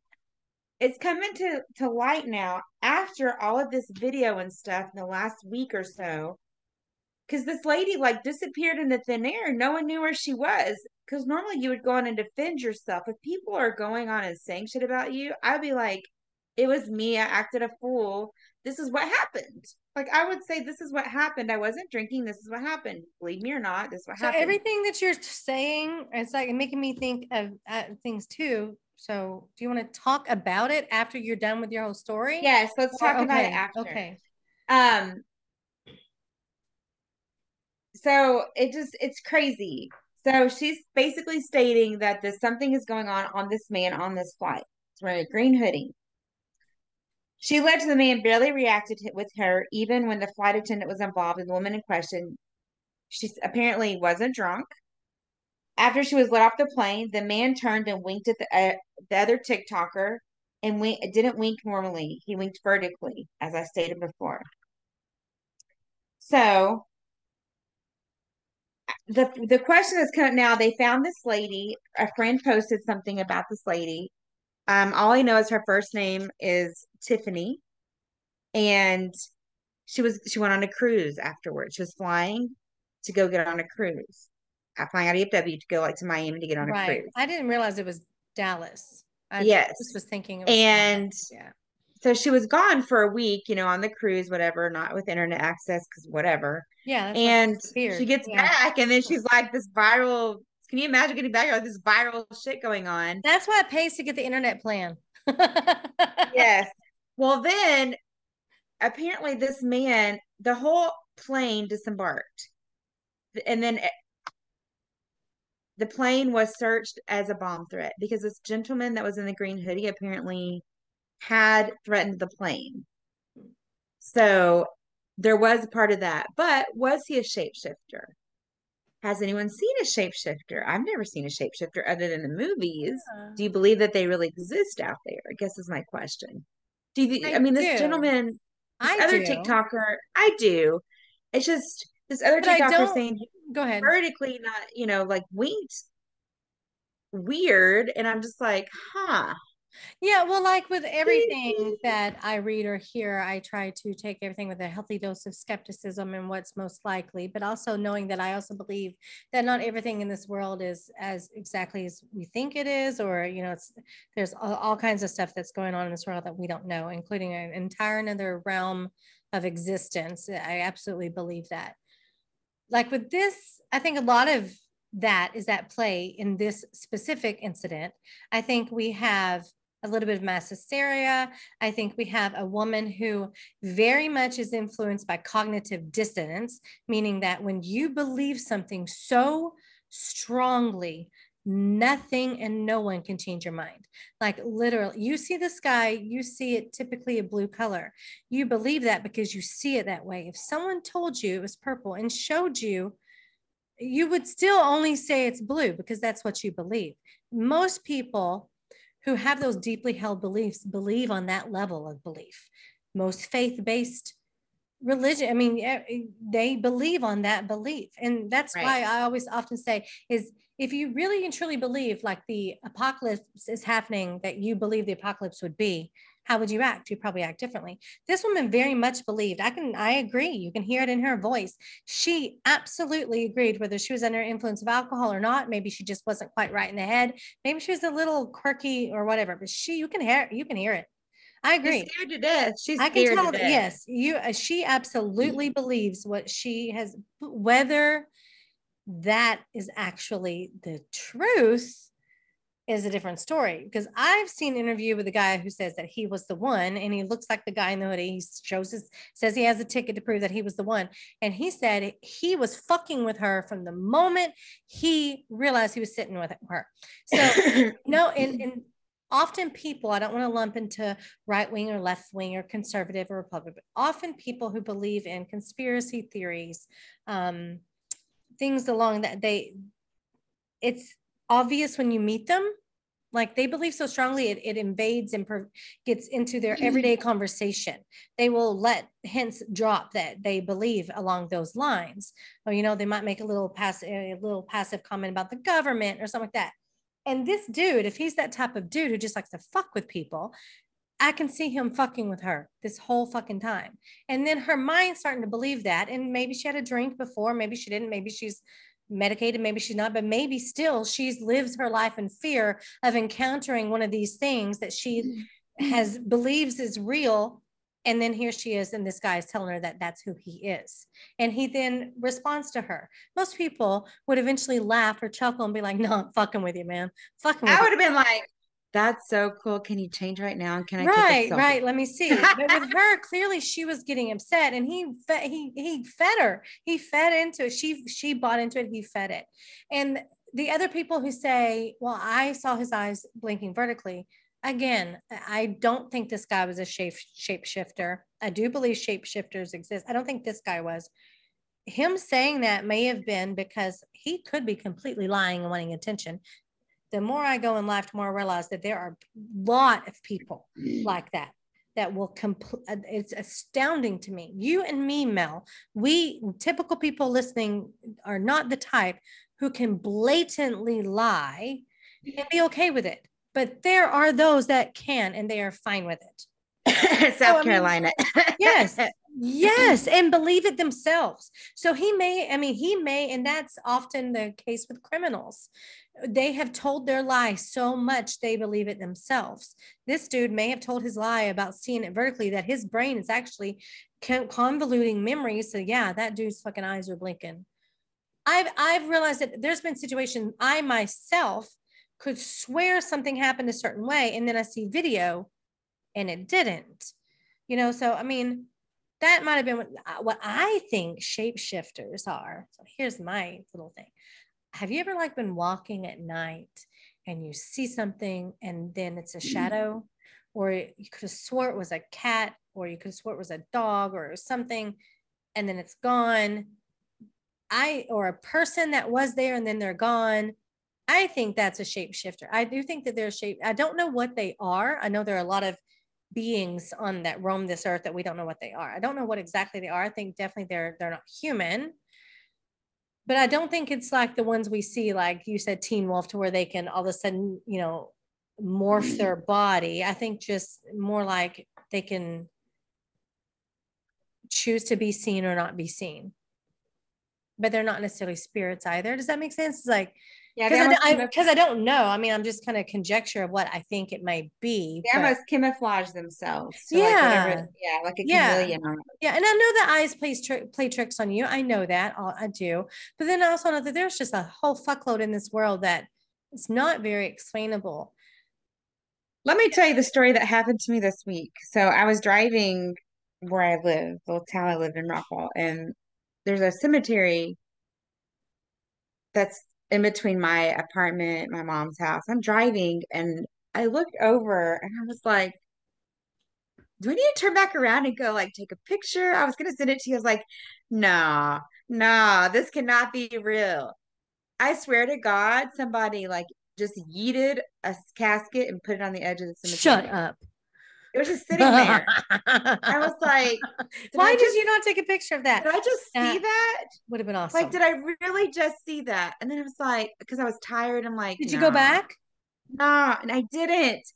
It's coming to, to light now after all of this video and stuff in the last week or so. Because this lady like disappeared into thin air. No one knew where she was. Because normally you would go on and defend yourself. If people are going on and saying shit about you, I'd be like, it was me. I acted a fool. This is what happened. Like I would say, this is what happened. I wasn't drinking. This is what happened. Believe me or not, this is what so happened. everything that you're saying, it's like making me think of uh, things too. So do you want to talk about it after you're done with your whole story? yes, let's Or- talk about it okay, after. Okay. Um. So it just it's crazy. So she's basically stating that there's something is going on on this man on this flight. He's wearing a green hoodie. She alleged the man barely reacted with her, even when the flight attendant was involved, and the woman in question, she apparently wasn't drunk. After she was let off the plane, the man turned and winked at the uh, the other TikToker, and didn't wink normally. He winked vertically, as I stated before. So the the question that's coming now, they found this lady. A friend posted something about this lady. Um, all I know is her first name is Tiffany, and she was she went on a cruise afterwards. She was flying to go get on a cruise. Uh, flying out of DFW to go like to Miami to get on a cruise. I didn't realize it was Dallas. I Yes. just was thinking. It was And yeah. so she was gone for a week, you know, on the cruise, whatever, not with internet access because whatever. Yeah. that's why it and she gets Yeah. back, and then she's like this viral. Can you imagine getting back like this viral shit going on? That's why it pays to get the internet plan. yes. Well, then apparently this man, the whole plane disembarked, and then eh, the plane was searched as a bomb threat because this gentleman that was in the green hoodie apparently had threatened the plane. So there was part of that. But was he a shapeshifter? Has anyone seen a shapeshifter? I've never seen a shapeshifter other than the movies. Do you believe that they really exist out there? I guess is my question. Do you? I I, mean, this gentleman. This I other do. TikToker, I do. It's just this other But TikToker saying Go ahead. vertically not, you know, like winked weird. And I'm just like, huh. Yeah, well, like with everything that I read or hear, I try to take everything with a healthy dose of skepticism and what's most likely, but also knowing that I also believe that not everything in this world is as exactly as we think it is, or you know, it's there's all, all kinds of stuff that's going on in this world that we don't know, including an entire another realm of existence. I absolutely believe that. Like with this, I think a lot of that is at play in this specific incident. I think we have a little bit of mass hysteria. I think we have a woman who very much is influenced by cognitive dissonance, meaning that when you believe something so strongly, nothing and no one can change your mind. Like literally, you see the sky, you see it typically a blue color. You believe that because you see it that way. If someone told you it was purple and showed you, you would still only say it's blue because that's what you believe. Most people who have those deeply held beliefs believe on that level of belief. Most faith based religion, I mean, they believe on that belief. And that's Right. why I always often say is if you really and truly believe like the apocalypse is happening, that you believe the apocalypse would be, how would you act? You'd probably act differently. This woman very much believed. I can, I agree. You can hear it in her voice. She absolutely agreed, whether she was under influence of alcohol or not. Maybe she just wasn't quite right in the head. Maybe she was a little quirky or whatever. But she, you can hear, you can hear it. I agree. She's scared to death. She's I can scared tell yes, you uh, she absolutely believes what she has whether that is actually the truth is a different story because I've seen an interview with a guy who says that he was the one and he looks like the guy in the hoodie. He shows his says he has a ticket to prove that he was the one. And he said he was fucking with her from the moment he realized he was sitting with her. So no, and, and often people, I don't want to lump into right wing or left wing or conservative or Republican, but often people who believe in conspiracy theories, um, things along that they, it's obvious when you meet them. Like they believe so strongly, it, it invades and per- gets into their mm-hmm. everyday conversation. They will let hints drop that they believe along those lines. Or, you know, they might make a little passive, a little passive comment about the government or something like that. And this dude, if he's that type of dude who just likes to fuck with people, I can see him fucking with her this whole fucking time. And then her mind starting to believe that. And maybe she had a drink before, maybe she didn't, maybe she's medicated, maybe she's not, but maybe still she's lives her life in fear of encountering one of these things that she has believes is real. And then here she is, and this guy is telling her that that's who he is. And he then responds to her. Most people would eventually laugh or chuckle and be like, No, I'm fucking with you, man. Fucking with I would have been like, that's so cool. Can you change right now? Can I right right. let me see. But with her clearly she was getting upset and he fed he he fed her. He fed into it. She she bought into it. He fed it. And the other people who say well i saw his eyes blinking vertically again i don't think this guy was a shape shapeshifter. I do believe shapeshifters exist. I don't think this guy was. Him saying that may have been because he could be completely lying and wanting attention the more I go in life, the more I realize that there are a lot of people mm. like that that will complete uh, it's astounding to me. You and me mel we typical people listening are not the type who can blatantly lie and be okay with it but there are those that can and they are fine with it. South mean, Carolina. yes yes and believe it themselves. So he may i mean he may and that's often the case with criminals. They have told their lie so much they believe it themselves. This dude may have told his lie about seeing it vertically that his brain is actually convoluting memories so yeah that dude's fucking eyes are blinking. I've i've realized that there's been situations i myself could swear something happened a certain way and then i see video and it didn't. You know so i mean that might have been what, uh, what I think shapeshifters are. So here's my little thing. Have you ever like been walking at night and you see something and then it's a shadow, or you could have swore it was a cat, or you could have swore it was a dog or something, and then it's gone. I or a person that was there and then they're gone. I think that's a shapeshifter. I do think that they're shape. I don't know what they are. I know there are a lot of beings on that roam this earth that we don't know what they are. I don't know what exactly they are. I think definitely they're they're not human. But I don't think it's like the ones we see, like you said, Teen Wolf, to where they can all of a sudden, you know, morph their body. I think just more like they can choose to be seen or not be seen. But they're not necessarily spirits either. Does that make sense? It's like Yeah, because I, because I, don't know. I mean, I'm just kind of conjecture of what I think it might be. they but- almost camouflage themselves. to, like, whatever- Yeah. yeah, like a Yeah. chameleon. yeah, and I know that eyes plays tri- play tricks on you. I know that. I do. But then I also know that there's just a whole fuckload in this world that it's not very explainable. Let me tell you the story that happened to me this week. So I was driving where I live, the little town I live in, Rockwall, and there's a cemetery that's in between my apartment, my mom's house. I'm driving and I looked over and I was like, do I need to turn back around and go like take a picture? I was gonna send it to you. I was like, nah, nah, this cannot be real. I swear to God, somebody like just yeeted a casket and put it on the edge of the cemetery. Shut up. It was just sitting there. I was like, did why I did you not take a picture of that? did I just see Uh, that? Would have been awesome. Like, did I really just see that? And then I was like, because I was tired, I'm like, Did you go nah, back? Nah, and I didn't.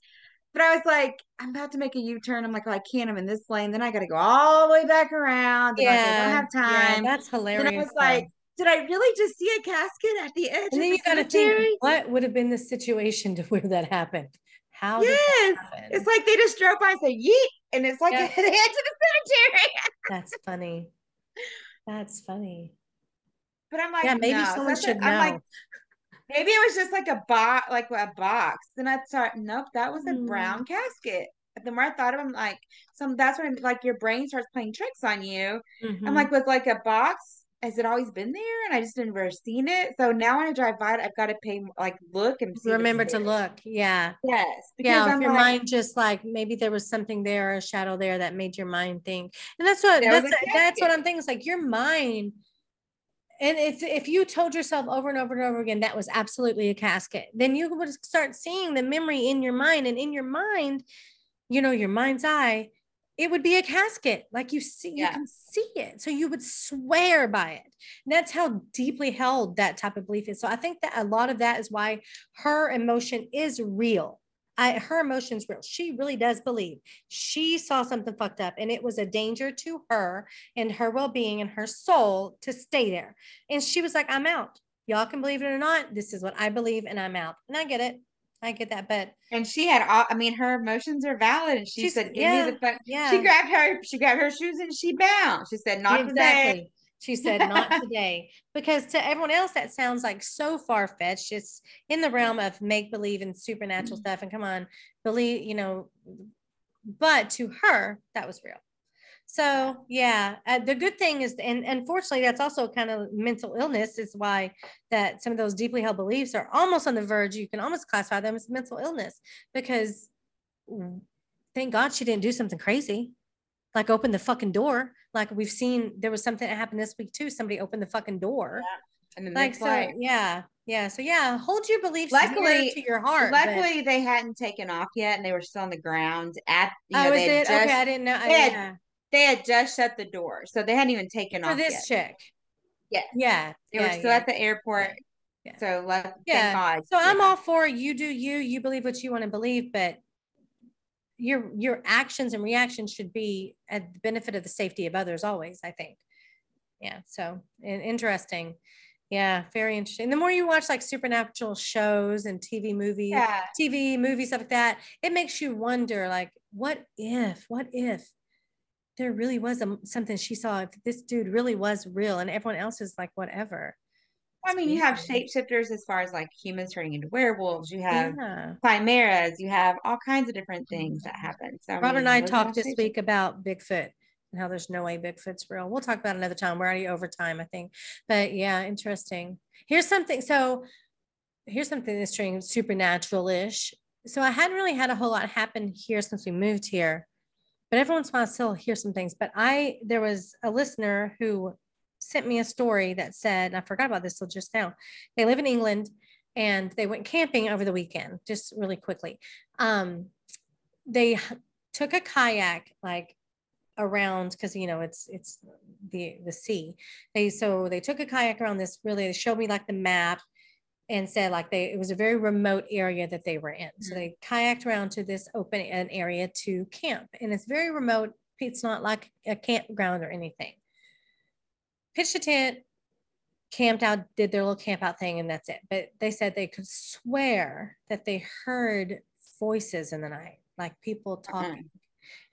But I was like, I'm about to make a U-turn. I'm like, oh, I can't. I'm in this lane. Then I got to go all the way back around. And I like, I don't have yeah, time. that's hilarious. then I was though. like, did I really just see a casket at the edge and then the you got to think, what would have been the situation to where that happened? How Yes. It's like they just drove by and said, yeet. And it's like Yeah. at the edge of the cemetery. That's funny. That's funny. But I'm like, yeah, maybe no. Someone that's should know. I'm like, maybe it was just like a box, like a box. Then I thought, nope, that was a Hmm. brown casket. But the more I thought of it, I'm like, some that's when like your brain starts playing tricks on you. I'm Mhm. like, with like a box, has it always been there? And I just never seen it. So now when I drive by it, I've got to pay like look and see. remember to look. Yeah. Yes, because Yeah. I'm your like, mind just like maybe there was something there, a shadow there that made your mind think. And that's what that's that's what. I'm thinking. It's like your mind. And if if you told yourself over and over and over again that was absolutely a casket, then you would start seeing the memory in your mind. And in your mind, you know, your mind's eye, it would be a casket. Like you see, you can see it. So you would swear by it. And that's how deeply held that type of belief is. So I think that a lot of that is why her emotion is real. I, her emotion's real. She really does believe she saw something fucked up and it was a danger to her and her well-being and her soul to stay there. And she was like, I'm out. Y'all can believe it or not. This is what I believe and I'm out. And I get it. I get that. But and she had all. I mean, her emotions are valid, and she said, "Give yeah, me the phone." yeah. She grabbed her. She grabbed her shoes and she bounced. She said, "Not today." She said, not today. Because to everyone else, that sounds like so far fetched. It's in the realm of make believe and supernatural Mm-hmm. stuff. And come on, believe, you know, but to her, that was real. So, yeah, uh, the good thing is, and unfortunately, that's also kind of mental illness, is why that some of those deeply held beliefs are almost on the verge. You can almost classify them as mental illness because thank God she didn't do something crazy like open the fucking door. Like we've seen, there was something that happened this week too. Somebody opened the fucking door. And then Like so, life. yeah, yeah. So yeah, hold your beliefs Luckily- to your heart. but- Luckily, they hadn't taken off yet, and they were still on the ground. At you know, oh, is it just okay? I didn't know. I- they had yeah. They had just shut the door, so they hadn't even taken For off this yet. chick. Yes. Yeah. They yeah, were still yeah. at the airport. Yeah. So thank Yeah. God. So I'm all for you do you, you believe what you want to believe, but your your actions and reactions should be at the benefit of the safety of others always, I think. Yeah. So interesting. Yeah, very interesting. The more you watch like supernatural shows and TV movies, Yeah. TV, movies, stuff like that, it makes you wonder like, what if, what if there really was a, something she saw, if this dude really was real and everyone else is like, whatever. I mean, you have shapeshifters as far as like humans turning into werewolves. You have Yeah. chimeras. You have all kinds of different things that happen. So I Robert and I those are all talked this week about Bigfoot and how there's no way Bigfoot's real. We'll talk about it another time. We're already over time, I think. But yeah, interesting. Here's something. So here's something that's strange, supernatural-ish. So I hadn't really had a whole lot happen here since we moved here. But every once in a while I still hear some things. But I there was a listener who sent me a story that said, and I forgot about this till just now. They live in England and they went camping over the weekend, just really quickly. Um, they took a kayak like around because you know it's it's the the sea. They so they took a kayak around this really. They showed me like the map and said like they it was a very remote area that they were in. So mm-hmm. they kayaked around to this open an area to camp, and it's very remote. It's not like a campground or anything. Pitched a tent, camped out, did their little camp out thing, and that's it. But they said they could swear that they heard voices in the night, like people mm-hmm. talking.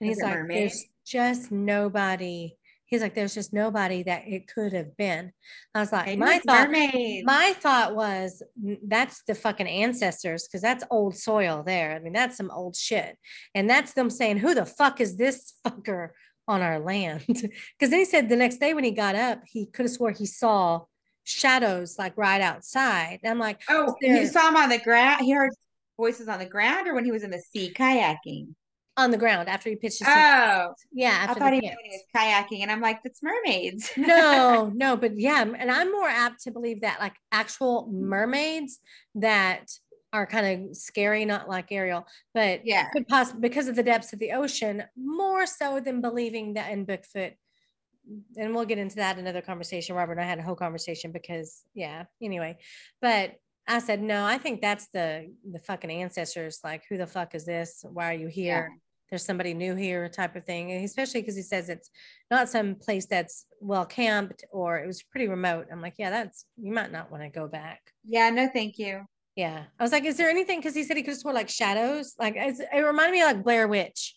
And he's like, mermaid? there's just nobody. He's like, there's just nobody that it could have been. I was like, my thought, mermaids. my thought was that's the fucking ancestors because that's old soil there. I mean, that's some old shit. And that's them saying, who the fuck is this fucker on our land? Because then he said the next day when he got up, he could have swore he saw shadows like right outside. And I'm like, oh, you saw him on the ground. He heard voices on the ground, or when he was in the sea kayaking. On the ground after he tent. Oh, Yeah, I thought the he meant he was kayaking, and I'm like, that's mermaids. no, no, but yeah, and I'm more apt to believe that like actual mermaids that are kind of scary, not like Ariel, but Yeah. could possibly because of the depths of the ocean, more so than believing that in Bigfoot. And we'll get into that in another conversation. Robert and I had a whole conversation because yeah, anyway. But I said, no, I think that's the the fucking ancestors. Like, who the fuck is this? Why are you here? there's somebody new here type of thing and especially because he says it's not some place that's well camped or it was pretty remote i'm like yeah that's you might not want to go back Yeah, no, thank you. yeah i was like is there anything because he said he could have swore like shadows like it's, it reminded me of like blair witch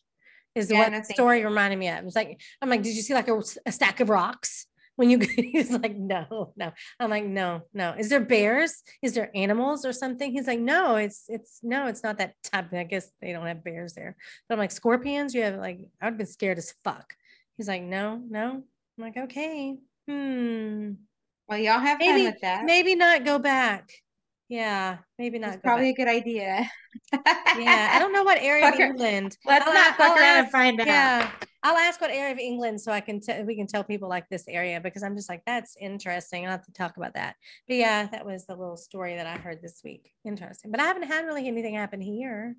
is Yeah, what no, story reminded me of it was like i'm like did you see like a, a stack of rocks when you he's like no no. I'm like no no. Is there bears? Is there animals or something? He's like no it's it's no it's not that type. I guess they don't have bears there. But i'm like scorpions? You have like i would have been scared as fuck. He's like no no. I'm like okay hmm. Well, y'all have fun maybe with that. maybe not go back. Yeah maybe not It's probably back. a good idea. yeah i don't know what area of Fuck england. Let's I'll not fuck I'll around and find out. I'll ask what area of england so i can tell we can tell people like this area because i'm just like that's interesting i'll have to talk about that but yeah that was the little story that i heard this week interesting but i haven't had really anything happen here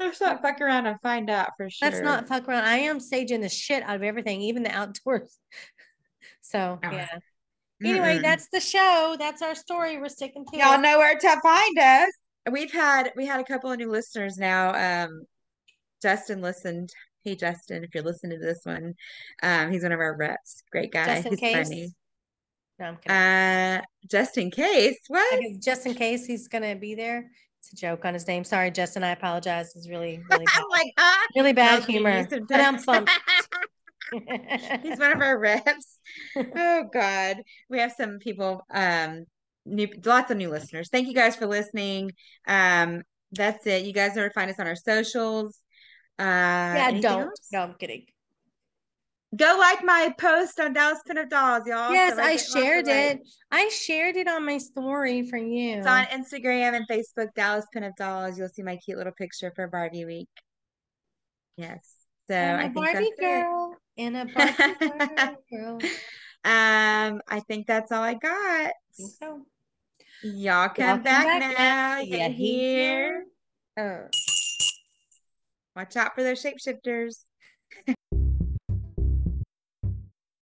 Let's not fuck around and find out for sure. let's not fuck around i am saging the shit out of everything even the outdoors so Ah. yeah anyway Mm-mm. that's the show that's our story we're sticking to y'all it. know where to find us. We've had we had a couple of new listeners now. Um, Justin listened. Hey Justin, if you're listening to this one, um, he's one of our reps. Great guy. just in he's case funny. no i'm kidding Uh, just in case. What? Just in case he's gonna be there it's a joke on his name sorry justin i apologize it's really really bad. Like, ah. really bad humor but i'm pumped He's one of our reps. Oh God. We have some people, um, new lots of new listeners. Thank you guys for listening. Um, that's it. You guys know to find us on our socials. Uh yeah don't else? no i'm kidding Go like my post on Dallas Pin-Up Dolls, y'all. yes so i of shared it i shared it on my story for you It's on Instagram and Facebook, Dallas Pin-Up Dolls. You'll see my cute little picture for Barbie Week. Yes. So I'm I a think Barbie that's it. girl in a Barbie world. Um, I think that's all I got. I think so. Y'all come, back, back now. now. You Ya hear? hear? Uh. Watch out for those shapeshifters.